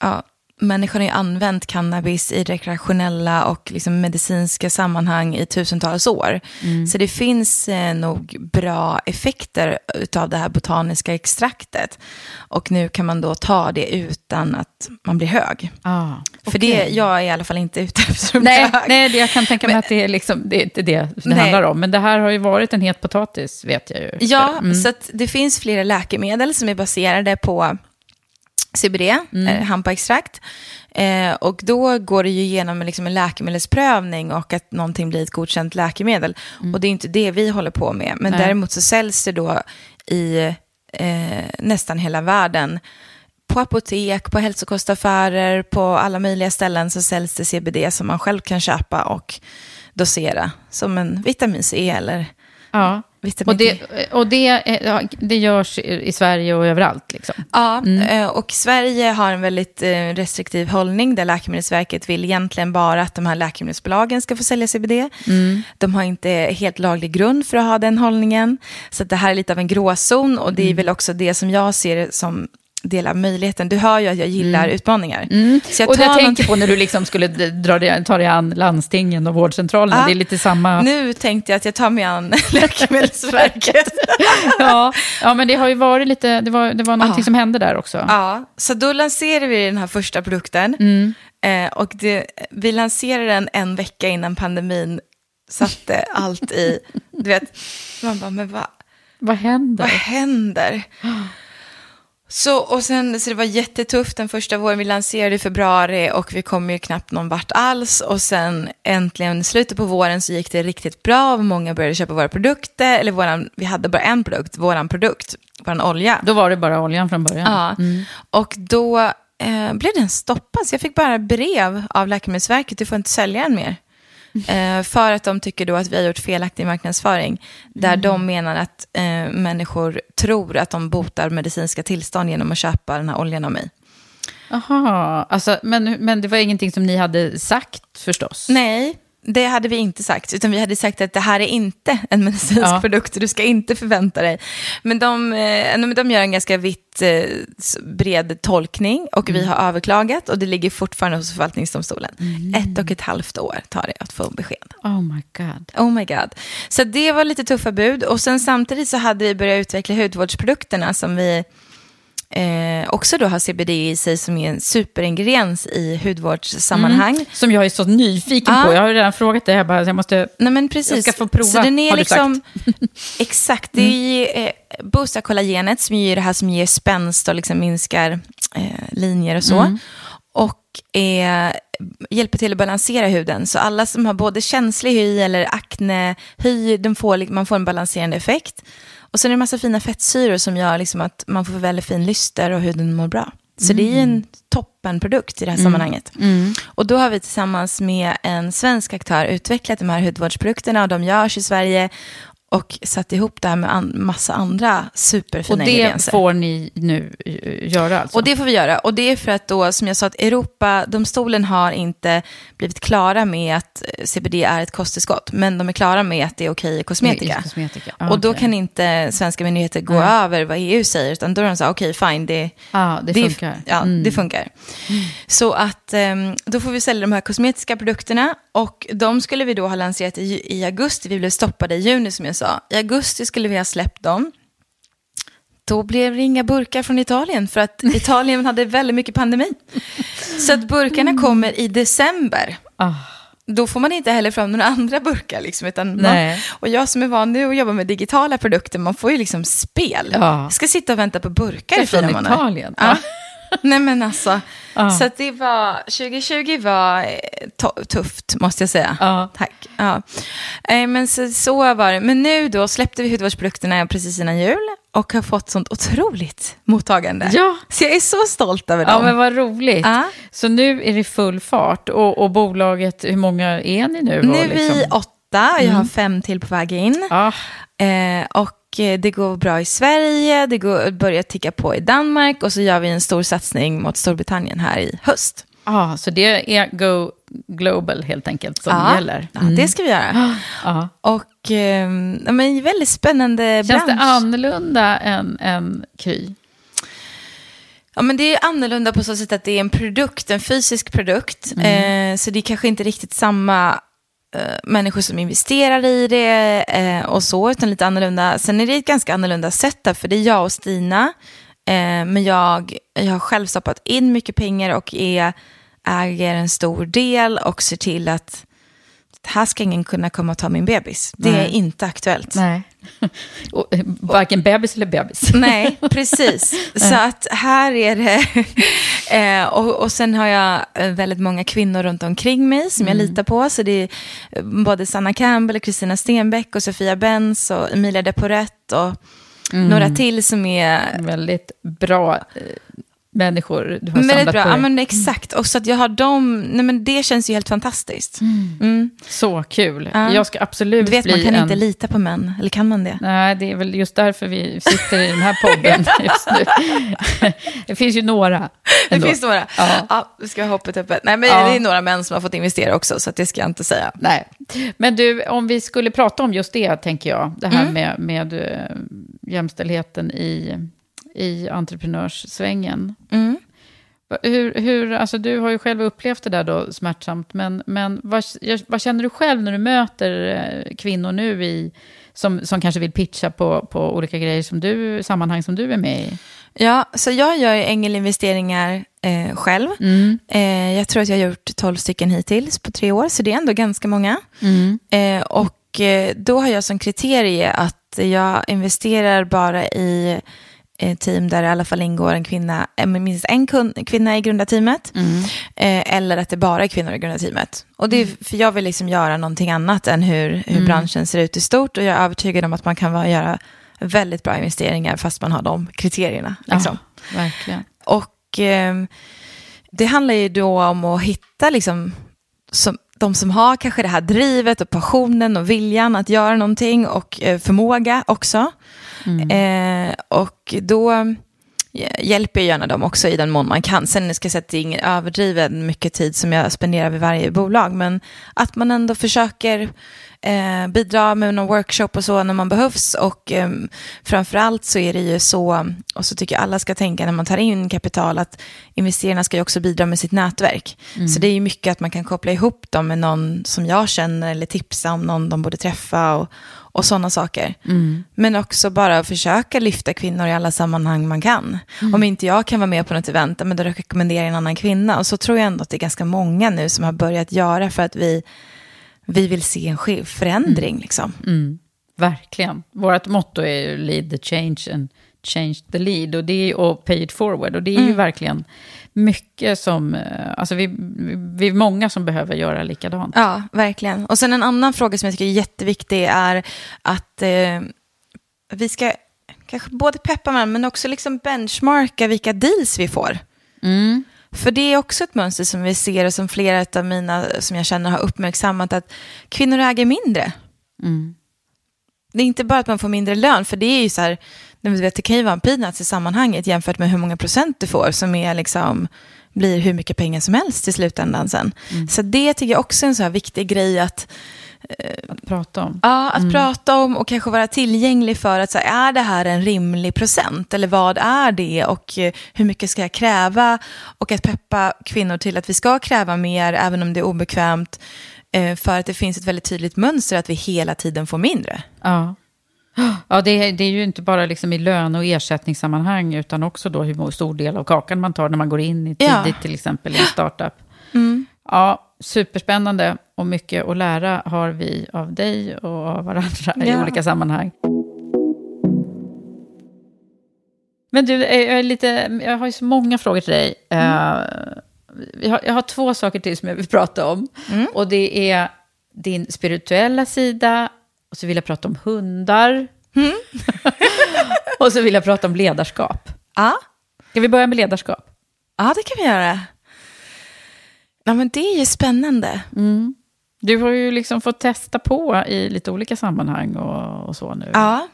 ja, människan har ju använt cannabis i rekreationella och liksom medicinska sammanhang i tusentals år. Så det finns eh, nog bra effekter av det här botaniska extraktet. Och nu kan man då ta det utan att man blir hög. Ah, För det, jag är i alla fall inte ute efter att bli Nej, hög. nej, det- jag kan tänka mig att det är, liksom, det inte det det Nej. handlar om. Men det här har ju varit en het potatis, vet jag ju. Ja, Mm. så det finns flera läkemedel som är baserade på CBD, Mm. eh, hampaextrakt. Eh, och då går det ju igenom liksom en läkemedelsprövning och att någonting blir ett godkänt läkemedel. Och det är inte det vi håller på med. Men Mm. Nej. däremot så säljs det då i eh, nästan hela världen. På apotek, på hälsokostaffärer, på alla möjliga ställen så säljs det CBD som man själv kan köpa och dosera. Som en vitamin C eller Ja. Och, det, och det, ja, det görs i Sverige och överallt. Liksom. Ja, eh, och Sverige har en väldigt eh, restriktiv hållning där Läkemedelsverket vill egentligen bara att de här läkemedelsbolagen ska få sälja CBD. De har inte helt laglig grund för att ha den hållningen. Så det här är lite av en gråzon och det är väl också det som jag ser som del av möjligheten. Du hör ju att jag gillar utmaningar. Så jag och jag någon- tänker på när du liksom skulle dra dig, ta dig an landstingen och vårdcentralerna, Ja. det är lite samma... Nu tänkte jag att jag tar mig an Läkemedelsverket. ja, ja, men det har ju varit lite, det var, det var någonting Ja. som hände där också. Ja, så då lanserade vi den här första produkten. Mm. Eh, och det, vi lanserade den en vecka innan pandemin satte allt i, du vet, man bara, men vad, Vad händer? vad händer? Så, och sen, så det var jättetufft den första våren, vi lanserade i februari och vi kom ju knappt någon vart alls. Och sen äntligen i slutet på våren så gick det riktigt bra, många började köpa våra produkter, eller våran, vi hade bara en produkt, våran produkt, våran olja. Då var det bara oljan från början. Ja, och då eh, blev den stoppad. Så jag fick bara brev av Läkemedelsverket, du får inte sälja den mer. Eh, för att de tycker då att vi har gjort felaktig marknadsföring. Där de menar att eh, människor tror att de botar medicinska tillstånd genom att köpa den här oljan av mig. Aha, alltså, men, men det var ingenting som ni hade sagt förstås? Nej, det hade vi inte sagt, utan vi hade sagt att det här är inte en medicinsk Ja. produkt, du ska inte förvänta dig. Men de, eh, de, gör en ganska vitt eh, bred tolkning och Mm. vi har överklagat och det ligger fortfarande hos förvaltningsdomstolen. Mm. Ett och ett halvt år tar det att få besked. Oh my god. Oh my god. Så det var lite tuffa bud. Och sen samtidigt så hade vi börjat utveckla hudvårdsprodukterna som vi eh, också då har CBD i sig som är en superingrediens i hudvårdssammanhang. Som jag är så nyfiken Ja. på. Jag har ju redan frågat dig. Jag, bara, jag måste... Nej men precis. Jag ska få prova, Så den är har du liksom, exakt, det är ju, eh, boostar kollagenet som är det här som ger spänst och liksom minskar eh, linjer och så. Mm. Och eh, hjälper till att balansera huden. Så alla som har både känslig hy eller aknehy, de får, man får en balanserande effekt. Och sen är det en massa fina fettsyror som gör liksom att man får väldigt fin lyster och huden mår bra. Så det är ju en toppenprodukt i det här sammanhanget. Och då har vi tillsammans med en svensk aktör utvecklat de här hudvårdsprodukterna och de görs i Sverige och satt ihop det här med an- massa andra superfina Och det ingredienser. får ni nu eh, göra alltså? Och det får vi göra. Och det är för att då, som jag sa, att Europadomstolen har inte blivit klara med att eh, CBD är ett kosttillskott. Men de är klara med att det är okej i kosmetika. I kosmetika. Ah, och då okej. kan inte svenska myndigheter gå Nej. över vad EU säger. Utan då är de så här, okej fine, det, Ja, det funkar. Ja, Mm. det funkar. Så att ehm, då får vi sälja de här kosmetiska produkterna. Och de skulle vi då ha lanserat i, i augusti. Vi blev stoppade i juni som jag sa. I augusti skulle vi ha släppt dem. Då blev det inga burkar från Italien för att Italien hade väldigt mycket pandemi. Så att burkarna kommer i december. Ah. Då får man inte heller fram några andra burkar. Liksom, utan man, och jag som är van nu att jobba med digitala produkter, man får ju liksom spel. Ja. Jag ska sitta och vänta på burkar i fyra månader. Italien? Ja. Nej men alltså, Ja. så det var, 2020 var eh, tufft måste jag säga. Ja. Tack. Ja. Eh, Men så, så var det. Men nu då släppte vi hudvårdsprodukterna precis innan jul och har fått sånt otroligt mottagande. Ja. Så jag är så stolt över Ja, dem. men vad roligt. Ja. Så nu är det full fart. Och, och bolaget, hur många är ni nu? Nu är liksom? vi åtta, jag har fem till på väg in. Ah, Eh, och det går bra i Sverige, det går, börjar ticka på i Danmark och så gör vi en stor satsning mot Storbritannien här i höst. ah, så det är Go Global helt enkelt som ja, gäller? Ja, det ska vi göra. Ja. Och eh, ja, men väldigt spännande Känns bransch. det annorlunda än, än Kry? Ja, men det är annorlunda på så sätt att det är en produkt, en fysisk produkt. Eh, så det är kanske inte riktigt samma eh, människor som investerar i det eh, och så, utan lite annorlunda. Sen är det ett ganska annorlunda setup, för det är jag och Stina. Eh, men jag, jag har själv stoppat in mycket pengar och är, äger en stor del och ser till att här ska ingen kunna komma och ta min bebis. Det är Nej. inte aktuellt. Nej. Och, eh, varken bebis eller bebis. Nej, precis. Så att här är det... eh, och, och sen har jag eh, väldigt många kvinnor runt omkring mig som jag litar på. Så det är både Sanna Campbell, och Kristina Stenbeck och Sofia Benz och Emilia Deporet och några till som är Väldigt bra människor du har väldigt samlat bra. på Ja, dig. men exakt. Och så att jag har dem... Nej, men det känns ju helt fantastiskt. Mm. Så kul. Ja. Jag ska absolut Du vet, bli man kan en... inte lita på män. Eller kan man det? Nej, det är väl just därför vi sitter i den här podden just nu. Det finns ju några. Det ändå. finns några. Ja. Ja, vi ska ha hoppet öppet. Nej, men Ja. det är några män som har fått investera också, så det ska jag inte säga. Nej. Men du, om vi skulle prata om just det, tänker jag. Det här Mm. med, med eh, jämställdheten i, i entreprenörssvängen. Mm. Hur, hur, alltså du har ju själv upplevt det där då smärtsamt, men, men vad, vad känner du själv när du möter eh, kvinnor nu i, som, som kanske vill pitcha på, på olika grejer som du, sammanhang som du är med i? Ja, så jag gör ängelinvesteringar eh, själv. Eh, jag tror att jag har gjort 12 stycken hittills på tre år, så det är ändå ganska många. Eh, och eh, då har jag som kriterie att jag investerar bara i team där det i alla fall ingår en kvinna, eh, minst en kvinna i grundarteamet. Eh, eller att det bara är kvinnor i grundarteamet. Och det är för jag vill liksom göra någonting annat än hur, hur branschen ser ut i stort. Och jag är övertygad om att man kan vara, göra väldigt bra investeringar fast man har de kriterierna. Liksom. Ja, verkligen. Och eh, det handlar ju då om att hitta liksom, som, de som har kanske det här drivet och passionen och viljan att göra någonting och eh, förmåga också. Mm. Eh, och då eh, hjälper jag gärna dem också i den mån man kan. Sen ska jag säga att det är ingen överdriven mycket tid som jag spenderar vid varje bolag, men att man ändå försöker eh, bidra med någon workshop och så när man behövs. Och eh, framförallt så är det ju så, och så tycker jag alla ska tänka när man tar in kapital, att investerarna ska ju också bidra med sitt nätverk. Mm. Så det är ju mycket att man kan koppla ihop dem med någon som jag känner eller tipsa om någon de borde träffa och, och sådana saker. Mm. Men också bara försöka lyfta kvinnor i alla sammanhang man kan. Mm. Om inte jag kan vara med på något event, men då rekommenderar jag en annan kvinna. Och så tror jag ändå att det är ganska många nu som har börjat göra för att vi vi vill se en förändring. Mm. Liksom. Mm. Verkligen. Vårt motto är ju lead the change and change the lead. Och, det är, och pay it forward. Och det är mm. ju verkligen mycket som... Eh, alltså vi, vi är många som behöver göra likadant. Ja, verkligen. Och sen en annan fråga som jag tycker är jätteviktig är att eh, vi ska kanske både peppa varandra men också liksom benchmarka vilka deals vi får. Mm. För det är också ett mönster som vi ser och som flera av mina som jag känner har uppmärksammat att kvinnor äger mindre. Mm. Det är inte bara att man får mindre lön, för det är ju så här, vet, det kan ju vara en peanuts i sammanhanget jämfört med hur många procent du får som är liksom, blir hur mycket pengar som helst i slutändan sen. Mm. Så det tycker jag också är en så här viktig grej att att prata om. Ja, att mm. prata om och kanske vara tillgänglig för att så är det här en rimlig procent? Eller vad är det och eh, hur mycket ska jag kräva? Och att peppa kvinnor till att vi ska kräva mer även om det är obekvämt. Eh, för att det finns ett väldigt tydligt mönster att vi hela tiden får mindre. Ja. Ja, det är, det är ju inte bara liksom i lön och ersättningssammanhang, utan också då hur stor del av kakan man tar när man går in i tidigt, ja. till exempel i en startup. Ja, superspännande och mycket att lära har vi av dig och av varandra ja. i olika sammanhang. Men du, jag, är lite, jag har ju så många frågor till dig. Mm. Jag, har, jag har två saker till som jag vill prata om. Mm. Och det är din spirituella sida, och så vill jag prata om hundar. Mm. och så vill jag prata om ledarskap. Ja. Ska vi börja med ledarskap? Ja, det kan vi göra. Ja, men det är ju spännande. Mm. Du har ju liksom fått testa på i lite olika sammanhang och, och så nu. Ja.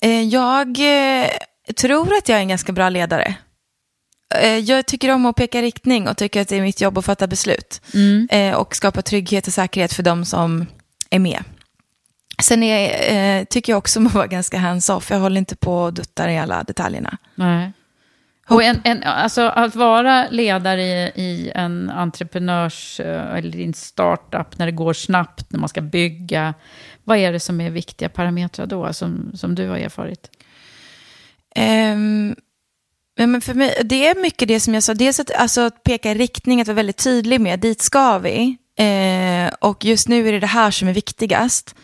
Eh, jag eh, tror att jag är en ganska bra ledare. Eh, jag tycker om att peka riktning och tycker att det är mitt jobb att fatta beslut. Mm. Och skapa trygghet och säkerhet för de som är med. Sen är, tycker jag också om att vara ganska hands-off. Jag håller inte på och duttar i alla detaljerna. Nej. Och en, en, alltså att vara ledare i, i en entreprenörs eh, eller i en startup när det går snabbt, när man ska bygga. Vad är det som är viktiga parametrar då, som, som du har erfarit? Um, men för mig, det är mycket det som jag sa. Dels att, alltså, att peka i riktning, att vara väldigt tydlig med dit ska vi. Eh, och just nu är det det här som är viktigast.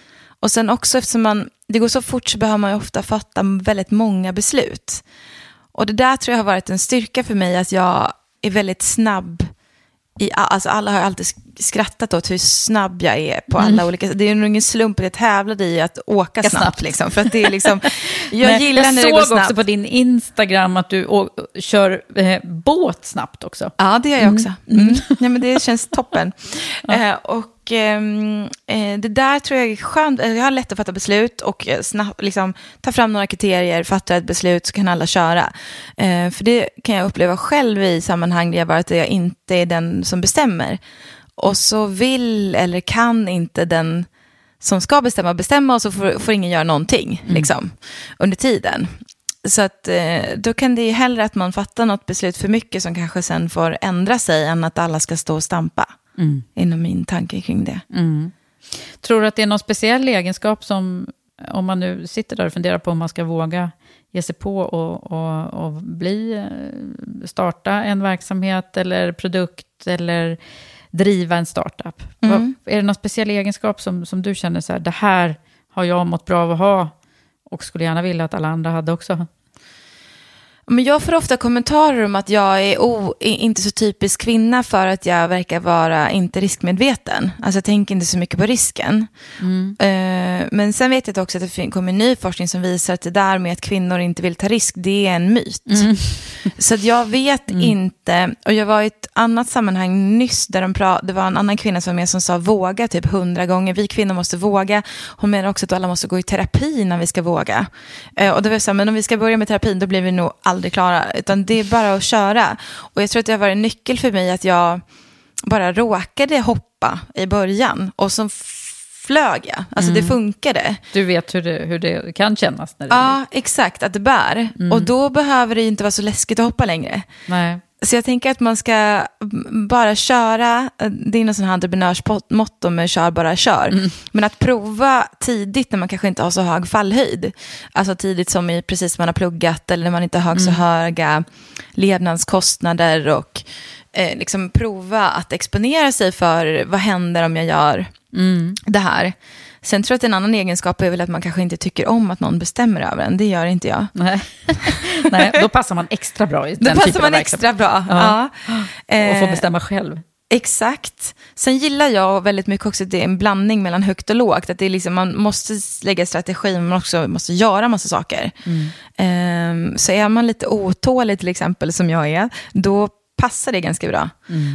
Och sen också eftersom man, det går så fort så behöver man ju ofta fatta väldigt många beslut. Och det där tror jag har varit en styrka för mig, att jag är väldigt snabb. I, alltså alla har alltid skrattat åt hur snabb jag är på alla mm. olika Det är nog ingen slump att jag tävlade i att åka snabbt. snabbt. Liksom, för att det är liksom, jag Men gillar jag när det går snabbt. Jag såg också på din Instagram att du å, kör eh, båt snabbt också. Ja, det gör jag också. Mm. Mm. Ja, men det känns toppen. Ja. Eh, och Ehm, eh, det där tror jag är skönt. Jag har lätt att fatta beslut och eh, snabbt, liksom, ta fram några kriterier, fatta ett beslut så kan alla köra. Eh, för det kan jag uppleva själv i sammanhang där jag varit att jag inte är den som bestämmer. Och så vill eller kan inte den som ska bestämma bestämma och så får, får ingen göra någonting mm. liksom, under tiden. Så att, eh, då kan det ju hellre att man fattar något beslut för mycket som kanske sen får ändra sig än att alla ska stå och stampa mm. inom min tanke kring det. Mm. Tror du att det är någon speciell egenskap som, om man nu sitter där och funderar på om man ska våga ge sig på och, och, och bli, eh, starta en verksamhet eller produkt eller driva en startup? Mm. Vad, är det någon speciell egenskap som, som du känner så här, det här har jag mått bra av att ha och skulle gärna vilja att alla andra hade också? Men jag får ofta kommentarer om att jag är o, inte så typisk kvinna för att jag verkar vara inte riskmedveten. Alltså jag tänker inte så mycket på risken. Mm. Uh, men sen vet jag också att det kommer ny forskning som visar att det där med att kvinnor inte vill ta risk, det är en myt. Mm. så att jag vet mm. inte, och jag var i ett annat sammanhang nyss där de pra, det var en annan kvinna som var med som sa våga typ hundra gånger. Vi kvinnor måste våga. Hon menar också att alla måste gå i terapi när vi ska våga. Uh, och då var så här, men om vi ska börja med terapin då blir vi nog all aldrig klara. Utan det är bara att köra. Och jag tror att det har varit en nyckel för mig att jag bara råkade hoppa i början. Och så flög jag. Alltså det funkade. Du vet hur det, hur det kan kännas när det Ja, exakt. Att det bär. Och då behöver det inte vara så läskigt att hoppa längre. Nej. Så jag tänker att man ska bara köra, det är någon sån här entreprenörsmotto med kör bara kör. Men att prova tidigt när man kanske inte har så hög fallhöjd. Alltså tidigt som i precis man har pluggat eller när man inte har så höga levnadskostnader och eh, liksom prova att exponera sig för vad händer om jag gör det här. Sen tror jag att en annan egenskap är väl att man kanske inte tycker om att någon bestämmer över en. Det gör inte jag. Nej. Nej, då passar man extra bra i Då den passar typen man extra bra. Ja. Och få Eh, bestämma själv. Exakt. Sen gillar jag väldigt mycket också att det är en blandning mellan högt och lågt. Att det är liksom, man måste lägga strategi, men man också måste göra massa saker. Ehm, så är man lite otålig till exempel, som jag är, då passar det ganska bra.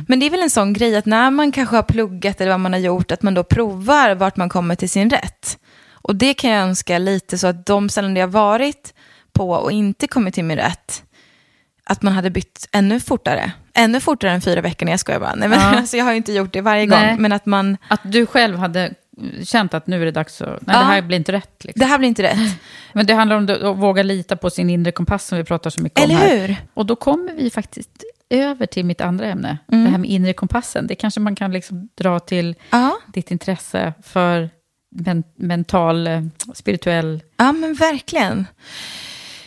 Men det är väl en sån grej att när man kanske har pluggat eller vad man har gjort, att man då provar vart man kommer till sin rätt. Och det kan jag önska lite så att de ställen jag varit på och inte kommit till min rätt, att man hade bytt ännu fortare. Ännu fortare än fyra veckor, när jag skojar bara. Nej, men, Ja. alltså, jag har ju inte gjort det varje gång, Nej. men att man, Att du själv hade känt att nu är det dags att... Nej, Ja. det här blir inte rätt. Liksom. det här blir inte rätt. Men det handlar om att våga lita på sin inre kompass som vi pratar så mycket Eller om här. hur? Och då kommer vi faktiskt över till mitt andra ämne. Mm. Det här med inre kompassen. Det kanske man kan liksom dra till Ja, ditt intresse för men, mental, eh, spirituell... ja men verkligen.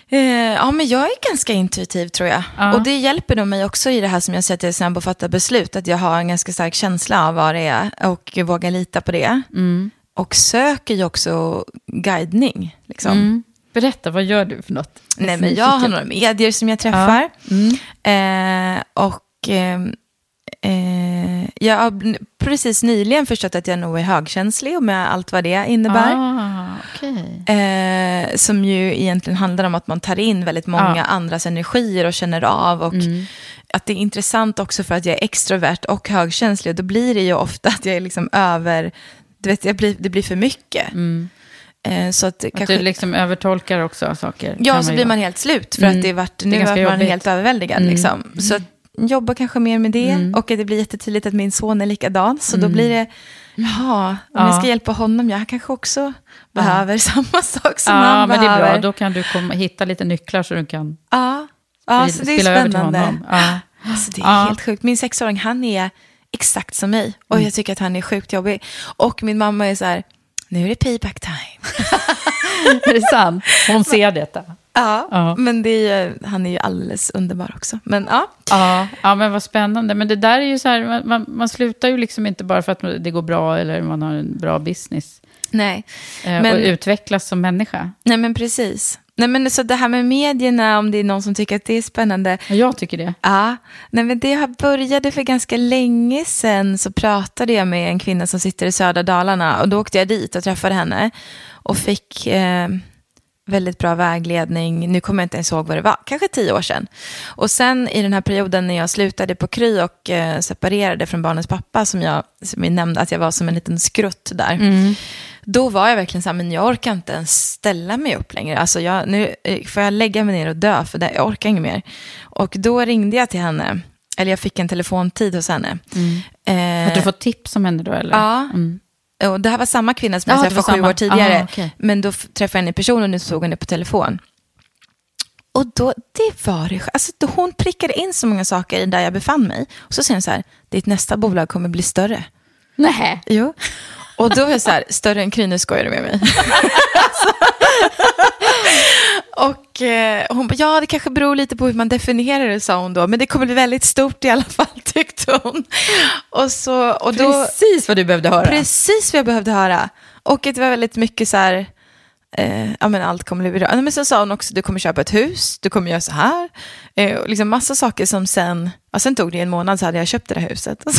Eh, ja, men jag är ganska intuitiv tror jag. Ja. Och det hjälper nog mig också i det här som jag säger att jag är snabb att fatta beslut. Att jag har en ganska stark känsla av vad det är och vågar lita på det. Mm. Och söker ju också guidning. Liksom. Mm. Berätta, vad gör du för något? Nej, men jag har några medier som jag träffar. Mm. Eh, och eh, eh, jag har precis nyligen förstått att jag nog är högkänslig och med allt vad det innebär. Ah, okej. Eh, som ju egentligen handlar om att man tar in väldigt många Ja. andras energier och känner av. Och Mm. att det är intressant också för att jag är extrovert och högkänslig. Och då blir det ju ofta att jag är liksom över, du vet, jag blir, det blir för mycket. Eh, så att, Att kanske, du liksom övertolkar också saker. ja, så blir man helt slut för Mm. att det är vart, Det är nu man jobbigt. helt överväldigad. Mm. Liksom. Så att, jobba kanske mer med det Mm. och det blir jättetydligt att min son är likadan. Så då blir det, jaha, om Ja. jag ska hjälpa honom, jag kanske också behöver samma sak som Ja, han men det är behöver. bra. Då kan du komma, hitta lite nycklar så du kan Ja, ja så det är spännande. Ja. Alltså, det är Ja. helt sjukt. Min sexåring, han är exakt som mig. Och Mm. jag tycker att han är sjukt jobbig. Och min mamma är så här, nu är det payback time. Är det sant? Hon ser detta. Ja, Ja. men det är ju, han är ju alldeles underbar också. Men ja, Ja, ja, men vad spännande. Men det där är ju så här, man, man, slutar ju liksom inte bara för att det går bra eller man har en bra business. nej. Eh, Men- Och utvecklas som människa. Nej, men precis. Nej, men så det här med medierna, om det är någon som tycker att det är spännande. Jag tycker det. Ja, nej, men det började för ganska länge sedan så pratade jag med en kvinna som sitter i södra Dalarna och då åkte jag dit och träffade henne och fick eh, väldigt bra vägledning. Nu kommer jag inte ens ihåg vad det var, kanske tio år sedan. Och sen i den här perioden när jag slutade på Kry och eh, separerade från barnens pappa som jag, som jag nämnde att jag var som en liten skrutt där. Då var jag verkligen så här, men jag orkar inte ens ställa mig upp längre. Alltså jag, nu eh, får jag lägga mig ner och dö, för det, jag orkar inget mer. Och då ringde jag till henne, eller jag fick en telefontid hos henne. Eh, Har du fått tips om henne då? Eller? Ja. Mm. Och det här var samma kvinna som Ja, jag det träffade sju år tidigare. Ah, okej. Men då träffade jag henne i person och nu såg henne på telefon. Och då, det var det, alltså då hon prickade in så många saker i där jag befann mig. Och så säger hon så här, ditt nästa bolag kommer bli större. Nej. Jo. Och då var jag så här, större än Kry, nu skojar du med mig. och eh, hon bara, ja det kanske beror lite på hur man definierar det, sa hon då. Men det kommer bli väldigt stort i alla fall, tyckte hon. Och, så, och då, Precis vad du behövde höra. Precis vad jag behövde höra. Och det var väldigt mycket så här, eh, ja men allt kommer bli bra. Men sen sa hon också, du kommer köpa ett hus, du kommer göra så här. Eh, och liksom massa saker som sen, ja, sen tog det en månad så hade jag köpt det där huset.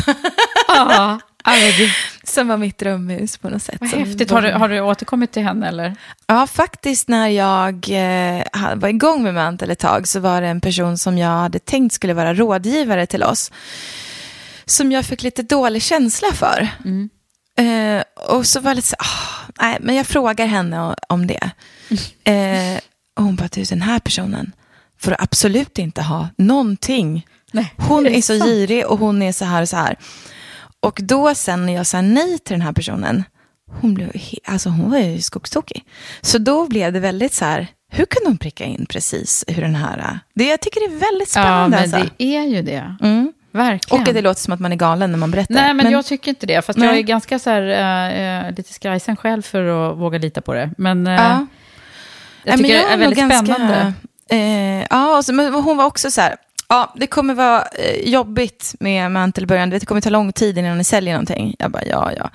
Ja, det, som var mitt drömhus på något sätt. vad häftigt. Har du, har du återkommit till henne eller? Ja, faktiskt när jag eh, var igång med Mantel ett tag så var det en person som jag hade tänkt skulle vara rådgivare till oss. Som jag fick lite dålig känsla för. Eh, och så var det så, ah, nej, men jag frågar henne om det. Eh, och hon bara, du den här personen, får du absolut inte ha någonting. Nej, Hon är är så girig och hon är så här och så här. Och då sen när jag sa nej till den här personen, hon, blev, alltså hon var ju skogstokig. Så då blev det väldigt så här, hur kunde hon pricka in precis hur den här... Det, jag tycker det är väldigt Ja, spännande. men alltså. det är ju det. mm. Verkligen. Och att det låter som att man är galen när man berättar. Nej, men, jag tycker inte det. Fast jag Nej. är ganska så här, eh, lite skrajsen själv för att våga lita på det. Men eh, Ja. jag tycker det är väldigt ganska, spännande. Eh, ja, och så, men hon var också så här, ja, det kommer vara eh, jobbigt med mantel i början, det kommer ta lång tid innan ni säljer någonting. Jag bara, ja, ja.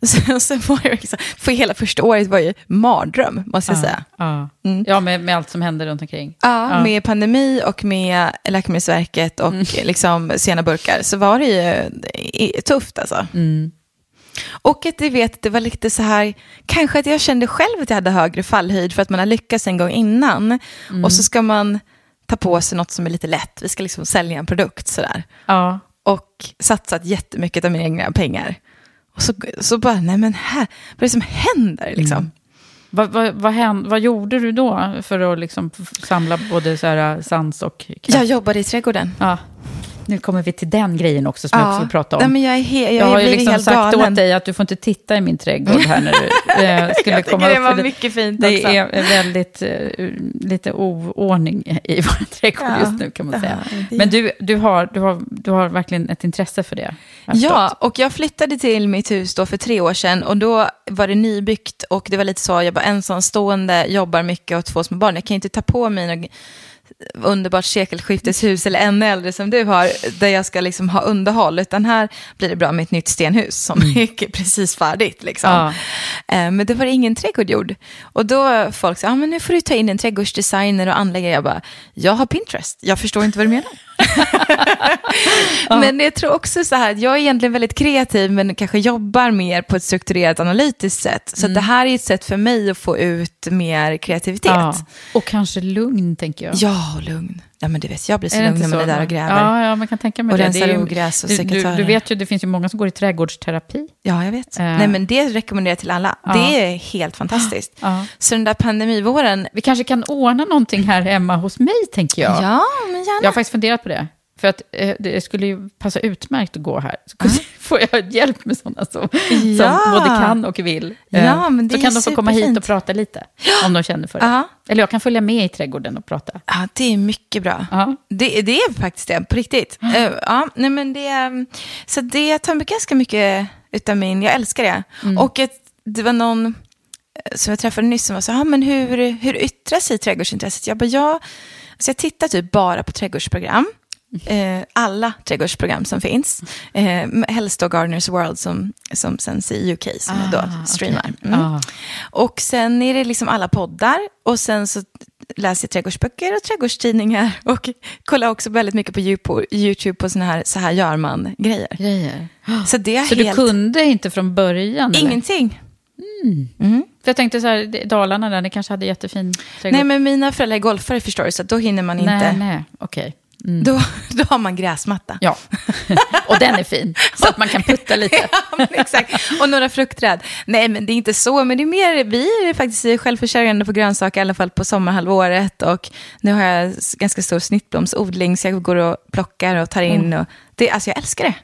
Så, så var det liksom, för hela första året var ju mardröm, måste jag säga. Ja, Mm. ja med, med allt som händer runt omkring. Ja, Ja. med pandemi och med Läkemedelsverket och liksom sena burkar så var det ju tufft alltså. Mm. Och att du vet, det var lite så här, kanske att jag kände själv att jag hade högre fallhöjd för att man har lyckats en gång innan. Mm. Och så ska man ta på sig något som är lite lätt, vi ska liksom sälja en produkt sådär. Ja. Och satsat jättemycket av mina egna pengar. Och så, så bara, nej men här, vad är det som händer liksom? Vad, vad, vad, hän- vad gjorde du då för att liksom samla både så här, sans och kraft? Jag jobbade i trädgården. Ja. Nu kommer vi till den grejen också som jag också vill prata om. Nej, men jag, är he- jag, Jag har ju liksom sagt galen. åt dig att du får inte titta i min trädgård här när du eh, skulle Jag komma det upp. var för mycket fint Det också. är väldigt, eh, lite oordning i vår trädgård Ja. just nu kan man Ja, säga. det- Men du, du, har, du, har, du har verkligen ett intresse för det. Ja, och jag flyttade till mitt hus då för tre år sedan och då var det nybyggt och det var lite så, jag var ensamstående, jobbar mycket och två små barn. Jag kan inte ta på mig något underbart sekelskifteshus eller ännu äldre som du har, där jag ska liksom ha underhåll, utan här blir det bra med ett nytt stenhus som är precis färdigt. Liksom. Ja. Eh, Men det var ingen trädgård gjord. Och då folk sa, ah, men nu får du ta in en trädgårdsdesigner och anläggare. Jag bara, jag har Pinterest, jag förstår inte vad du menar. Men jag tror också så här, jag är egentligen väldigt kreativ men kanske jobbar mer på ett strukturerat analytiskt sätt. Så att det här är ett sätt för mig att få ut mer kreativitet. Ja. Och kanske lugn, tänker jag. Ja, lugn. Ja, men du vet, jag blir så lugn när man är där och gräver. Ja, ja, man kan tänka mig Och det. rensar ogräs och du, du, du vet ju, det finns ju många som går i trädgårdsterapi. Ja, jag vet. Eh. Nej, men det rekommenderar jag till alla. Ja. Det är helt fantastiskt. Ja. Så den där pandemivåren, Vi kanske kan ordna någonting här hemma hos mig, tänker jag. ja, men gärna. Jag har faktiskt funderat på det. För att eh, det skulle ju passa utmärkt att gå här. Så får jag hjälp med sådana som, Ja. som både kan och vill. Eh, Ja, men det så kan de få komma hit och prata lite, om de känner för det. Ja. Eller jag kan följa med i trädgården och prata. Ja, det är mycket bra. Ja. Det, det är faktiskt det, på riktigt. Eh, ja, nej, men det, mm, så det tar ganska mycket utav min, jag älskar det. Mm. Och ett, det var någon eh, som jag träffade nyss som var så här, ah, men hur, hur yttrar sig trädgårdsintresset? Jag bara, ja, alltså jag tittar typ bara på trädgårdsprogram. Eh, alla trädgårdsprogram som finns. Eh, helst då Gardeners World som, som sänds i UK, som jag då Ah, streamar. Mm. Ah. Och sen är det liksom alla poddar och sen så läser jag trädgårdsböcker och trädgårdstidningar och kollar också väldigt mycket på YouTube på såna här, så här gör man-grejer. Grejer. Så det är Så helt... du kunde inte från början? Ingenting. För jag tänkte så här, Dalarna där, ni kanske hade jättefin trädgård? Nej, men mina föräldrar är golfare förstår du, så då hinner man inte. nej, nej. okej. Mm. Då, då har man gräsmatta. Ja, och den är fin, så att man kan putta lite. Ja, exakt. Och några fruktträd. Nej, men det är inte så. Men det är mer, vi är faktiskt självförsörjande på grönsaker, i alla fall på sommarhalvåret. Och nu har jag ganska stor snittblomsodling, så jag går och plockar och tar in. Och det, alltså jag älskar det.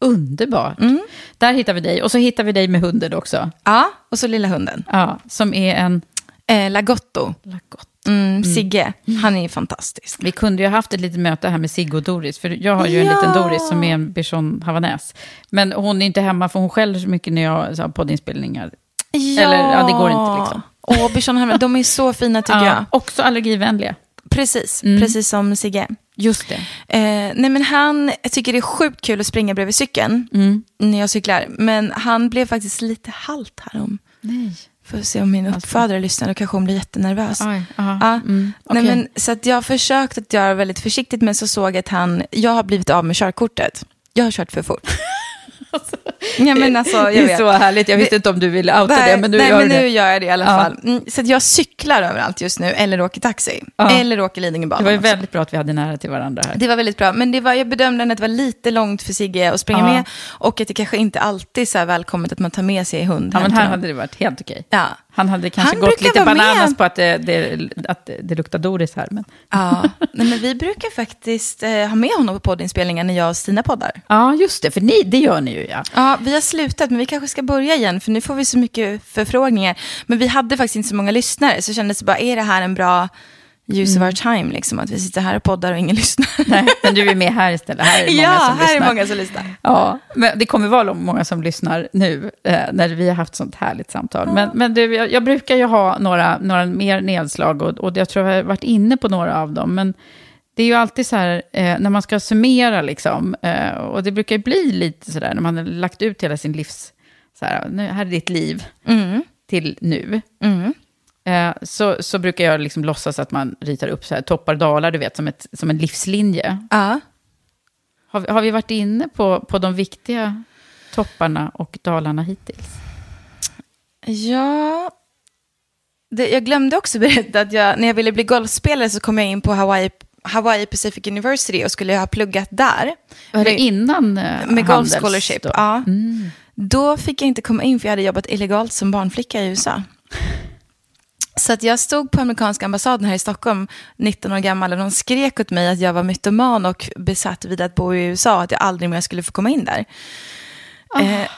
Underbart. Mm. Där hittar vi dig. Och så hittar vi dig med hunden också. Ja, och så lilla hunden. Ja, som är en... Eh, Lagotto. Lagott. Mm, Sigge, han är ju fantastisk. Vi kunde ju ha haft ett litet möte här med Sigge och Doris, för jag har ju en Ja. liten Doris som är en bichon havanäs. Men hon är inte hemma för hon skäller så mycket när jag har poddinspelningar. Eller, ja, det går inte, liksom. Åh, Bichon Hammarby, de är så fina tycker Ja, jag. också allergivänliga. Precis, Mm. precis som Sigge. Just det. Eh, nej men han jag tycker det är sjukt kul att springa bredvid cykeln Mm. när jag cyklar. Men han blev faktiskt lite halt härom. Nej. Får se om min uppfödare lyssnar, då kanske hon blir jättenervös. Oj. Ja. Mm, Nej, okej. men, så jag har försökt att göra väldigt försiktigt, men så såg jag att han, jag har blivit av med körkortet. Jag har kört för fort. Ja, men alltså, jag det är vet. så härligt. Jag visste inte om du ville outa nej, det, men nu nej, gör men du nu det. gör jag det i alla Ja. fall. Mm, så jag cyklar överallt just nu, eller åker taxi. Ja. Eller åker Lidingöbanan Det var ju också. väldigt bra att vi hade nära till varandra här. Det var väldigt bra, men det var, jag bedömde att det var lite långt för Sigge att springa Ja. med. Och att det kanske inte alltid är så välkommet att man tar med sig hund Ja, men här hade det varit helt okej. Ja. Han hade kanske Han gått lite bananas med. på att det, det, att det luktar Doris här. Men... Ja, nej, men vi brukar faktiskt eh, ha med honom på poddinspelningar när jag och Stina poddar. Ja, just det, för ni, det gör ni ju ja. Ja, vi har slutat, men vi kanske ska börja igen, för nu får vi så mycket förfrågningar. Men vi hade faktiskt inte så många lyssnare, så kändes det bara, är det här en bra use of our time, liksom, att vi sitter här och poddar och ingen lyssnar? Nej, men du är med här istället. Här är många ja, som här lyssnar. är många som lyssnar. Ja, men det kommer vara många som lyssnar nu, eh, när vi har haft sånt härligt samtal. Men, men du, jag, jag brukar ju ha några, några mer nedslag, och, och jag tror jag har varit inne på några av dem. Men det är ju alltid så här, eh, när man ska summera, liksom, eh, och det brukar ju bli lite så där, när man har lagt ut hela sin livs... Så här, nu, här är ditt liv Mm. till nu. Mm. Eh, så, så brukar jag liksom låtsas att man ritar upp så här, toppar och dalar, du vet, som, ett, som en livslinje. Ja. Har, vi- har vi varit inne på, på de viktiga topparna och dalarna hittills? Ja, det, jag glömde också berätta att jag, när jag ville bli golfspelare så kom jag in på Hawaii, Hawaii Pacific University och skulle ha pluggat där. Var det Med- innan eh, Med golf scholarship, då? ja. Mm. Då fick jag inte komma in för jag hade jobbat illegalt som barnflicka i USA. Så att jag stod på amerikanska ambassaden här i Stockholm, 19 år gammal, och de skrek åt mig att jag var mytoman och besatt vid att bo i USA, att jag aldrig mer skulle få komma in där. Eh,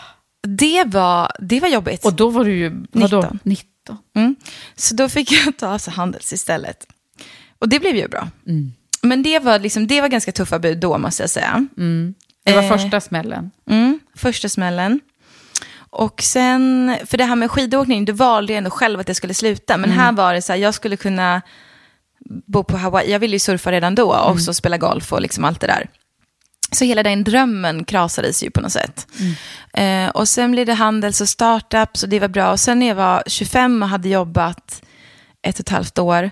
det, var, det var jobbigt. Och då var du ju, vadå? 19. 19. Mm. Så då fick jag ta alltså Handels istället. Och det blev ju bra. Mm. Men det var, liksom, det var ganska tuffa bud då, måste jag säga. Det var Eh. första smällen. Mm, första smällen. Och sen, för det här med skidåkning, då valde jag ändå själv att jag skulle sluta. Men här var det så här, jag skulle kunna bo på Hawaii. Jag ville ju surfa redan då och så spela golf och liksom allt det där. Så hela den drömmen krasades ju på något sätt. Eh, och sen blev det handels och startups och det var bra. Och sen när jag var 25 och hade jobbat ett och ett halvt år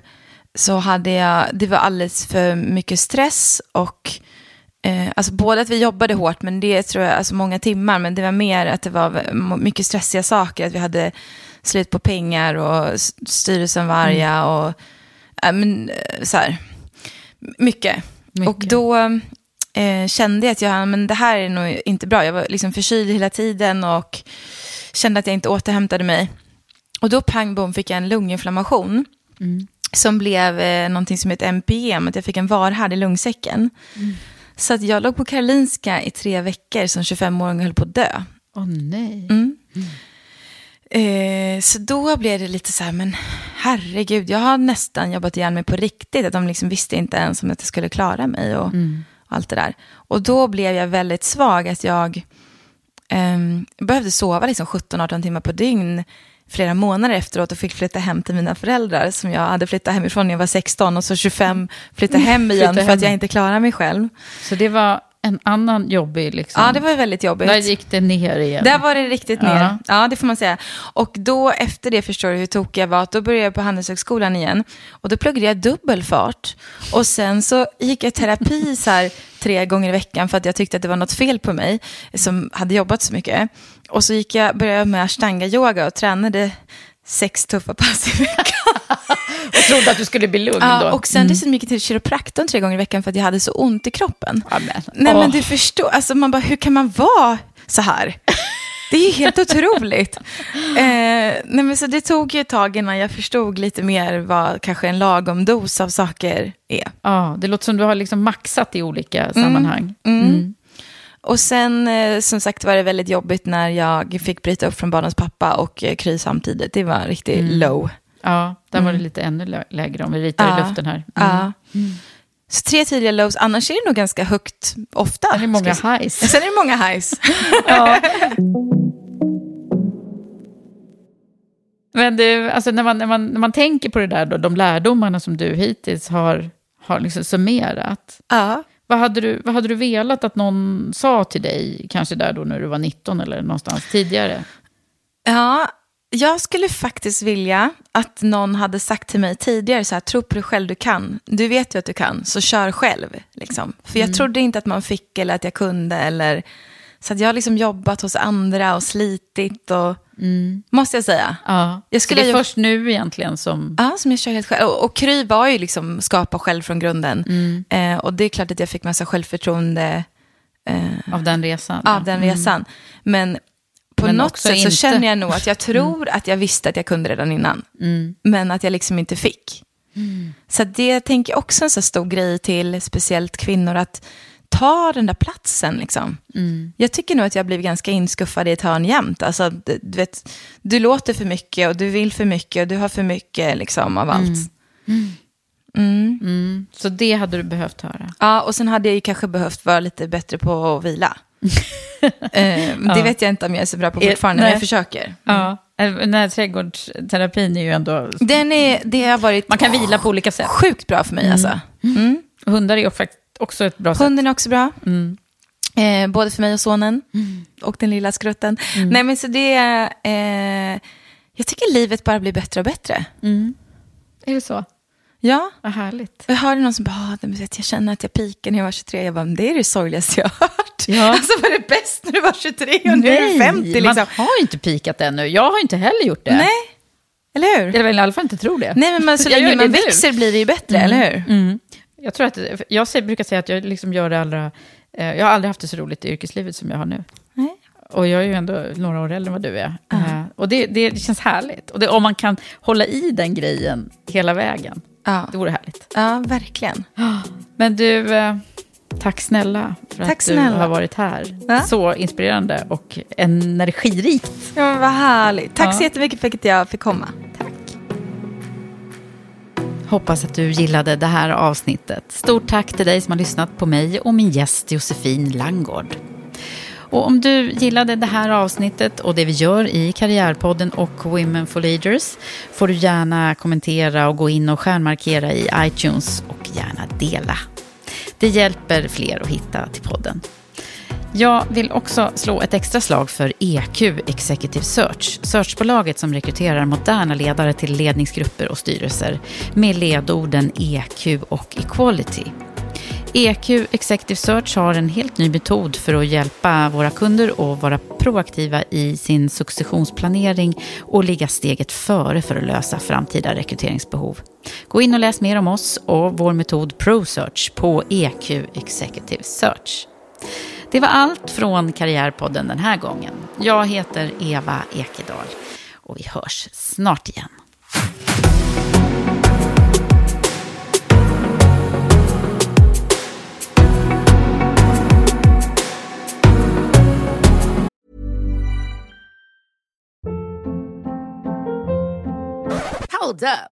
så hade jag, det var alldeles för mycket stress och eh, alltså både att vi jobbade hårt, men det tror jag, alltså många timmar, men det var mer att det var mycket stressiga saker, att vi hade slut på pengar och styrelsen var arga och ja, men, eh, så här, mycket. Mycket. Och då eh, kände jag att jag, men det här är nog inte bra. Jag var liksom förkyld hela tiden och kände att jag inte återhämtade mig. Och då pang bom fick jag en lunginflammation. Som blev eh, någonting som heter MPM, att jag fick en varhärd i lungsäcken. Så att jag låg på Karolinska i tre veckor som 25-åring och höll på att dö. Åh nej. Mm. Eh, så då blev det lite så här, men herregud, jag har nästan jobbat igen mig på riktigt. Att de liksom visste inte ens om att jag skulle klara mig och allt det där. Och då blev jag väldigt svag, att jag ehm, behövde sova liksom 17-18 timmar på dygn flera månader efteråt och fick flytta hem till mina föräldrar som jag hade flyttat hemifrån när jag var 16 och så 25 flytta hem igen Flytta för att hem. jag inte klarar mig själv. Så det var en annan jobbig liksom. Ja, det var väldigt jobbigt. Där gick det ner igen. Där var det riktigt Ja. ner. Ja, det får man säga. Och då efter det förstår du hur tokig jag var. att Då började jag på Handelshögskolan igen. Och då pluggade jag dubbelfart. Och sen så gick jag terapi så här tre gånger i veckan för att jag tyckte att det var något fel på mig som hade jobbat så mycket. Och så gick jag, började jag med ashtanga-yoga och tränade sex tuffa pass i veckan. Jag trodde att du skulle bli lugn då. Ja, och sen dessutom gick jag till kiropraktorn tre gånger i veckan för att jag hade så ont i kroppen. Ja, men. Nej Åh. men du förstår, alltså man bara, hur kan man vara så här? Det är ju helt otroligt. Eh, nej men så det tog ju ett tag innan jag förstod lite mer vad kanske en lagom dos av saker är. Ja, det låter som du har liksom maxat i olika sammanhang. Mm. Och sen eh, som sagt var det väldigt jobbigt när jag fick bryta upp från barnens pappa och eh, Kry samtidigt. Det var riktigt low. Ja, där var det lite ännu lä- lägre om vi ritar Ja. i luften här. Mm. Ja. Så tre tidiga lows, annars är det nog ganska högt ofta. Sen är det många highs. Sen är det många highs. Men du, alltså när man, när, man, när man tänker på det där, då, de lärdomarna som du hittills har, har liksom summerat. ja. Vad hade, du, vad hade du velat att någon sa till dig, kanske där då när du var 19 eller någonstans tidigare? Ja, jag skulle faktiskt vilja att någon hade sagt till mig tidigare så här, tro på dig själv, du kan. Du vet ju att du kan, så kör själv. Liksom. För jag trodde inte att man fick eller att jag kunde eller Så jag har liksom jobbat hos andra och slitit och, måste jag säga. Ja. Jag Så skulle det är först nu egentligen som... Ja, som jag kör helt själv. Och, och Kry var ju liksom skapa själv från grunden. Eh, och det är klart att jag fick massa självförtroende Av den resan. av den resan. Men på Men något sätt så inte. känner jag nog att jag tror att jag visste att jag kunde redan innan. Men att jag liksom inte fick. Så det tänker jag också en så stor grej till, speciellt kvinnor, att ta den där platsen. Liksom. Jag tycker nog att jag blivit ganska inskuffad i ett hörn jämt. Alltså, du, du, vet, du låter för mycket och du vill för mycket och du har för mycket liksom, av allt. Så det hade du behövt höra. Ja, och sen hade jag ju kanske behövt vara lite bättre på att vila. eh, Det vet jag inte om jag är så bra på Eh, fortfarande, nej. men jag försöker. Ja. Eh, Den här trädgårdsterapin är ju ändå... Den är, det har varit Man kan vila på olika sätt. sjukt bra för mig alltså. Mm. Hundar är ju faktiskt också ett bra sätt. Hunden är också bra. Eh, både för mig och sonen. Och den lilla skrutten. Nej men så det är... Eh, jag tycker livet bara blir bättre och bättre. Är det så? Ja. Vad härligt. Jag hörde någon som bara, ah, jag känner att jag pikar när jag var 23. Jag bara, det är det sorgligaste jag har hört. Ja. Alltså var det bäst när du var 23 och nu är du 50 liksom. man har ju inte pikat ännu. Jag har inte heller gjort det. Nej, eller hur? Eller i alla fall inte tror det. Nej, men man, så Jag länge man växer blir det ju bättre, eller hur? Mm. Jag, tror att, jag brukar säga att jag liksom gör det allra... eh, Jag har aldrig haft det så roligt i yrkeslivet som jag har nu. Nej. Och jag är ju ändå några år äldre än vad du är. Eh, Och det, det, känns härligt. Och det, om man kan hålla i den grejen hela vägen, Ja. det vore härligt. ja, verkligen. Men du, eh, tack snälla för Tack att du snälla. har varit här. Va? Så inspirerande och energirikt. Ja, men vad härligt. Tack Ja. så jättemycket för att jag fick komma. Hoppas att du gillade det här avsnittet. Stort tack till dig som har lyssnat på mig och min gäst Josefin Langgård. Och om du gillade det här avsnittet och det vi gör i Karriärpodden och Women for Leaders får du gärna kommentera och gå in och stjärnmarkera i iTunes och gärna dela. Det hjälper fler att hitta till podden. Jag vill också slå ett extra slag för EQ Executive Search, searchbolaget som rekryterar moderna ledare till ledningsgrupper och styrelser med ledorden EQ och Equality. EQ Executive Search har en helt ny metod för att hjälpa våra kunder att vara proaktiva i sin successionsplanering och ligga steget före för att lösa framtida rekryteringsbehov. Gå in och läs mer om oss och vår metod ProSearch på EQ Executive Search. Det var allt från Karriärpodden den här gången. Jag heter Eva Ekedal och vi hörs snart igen. Hold up.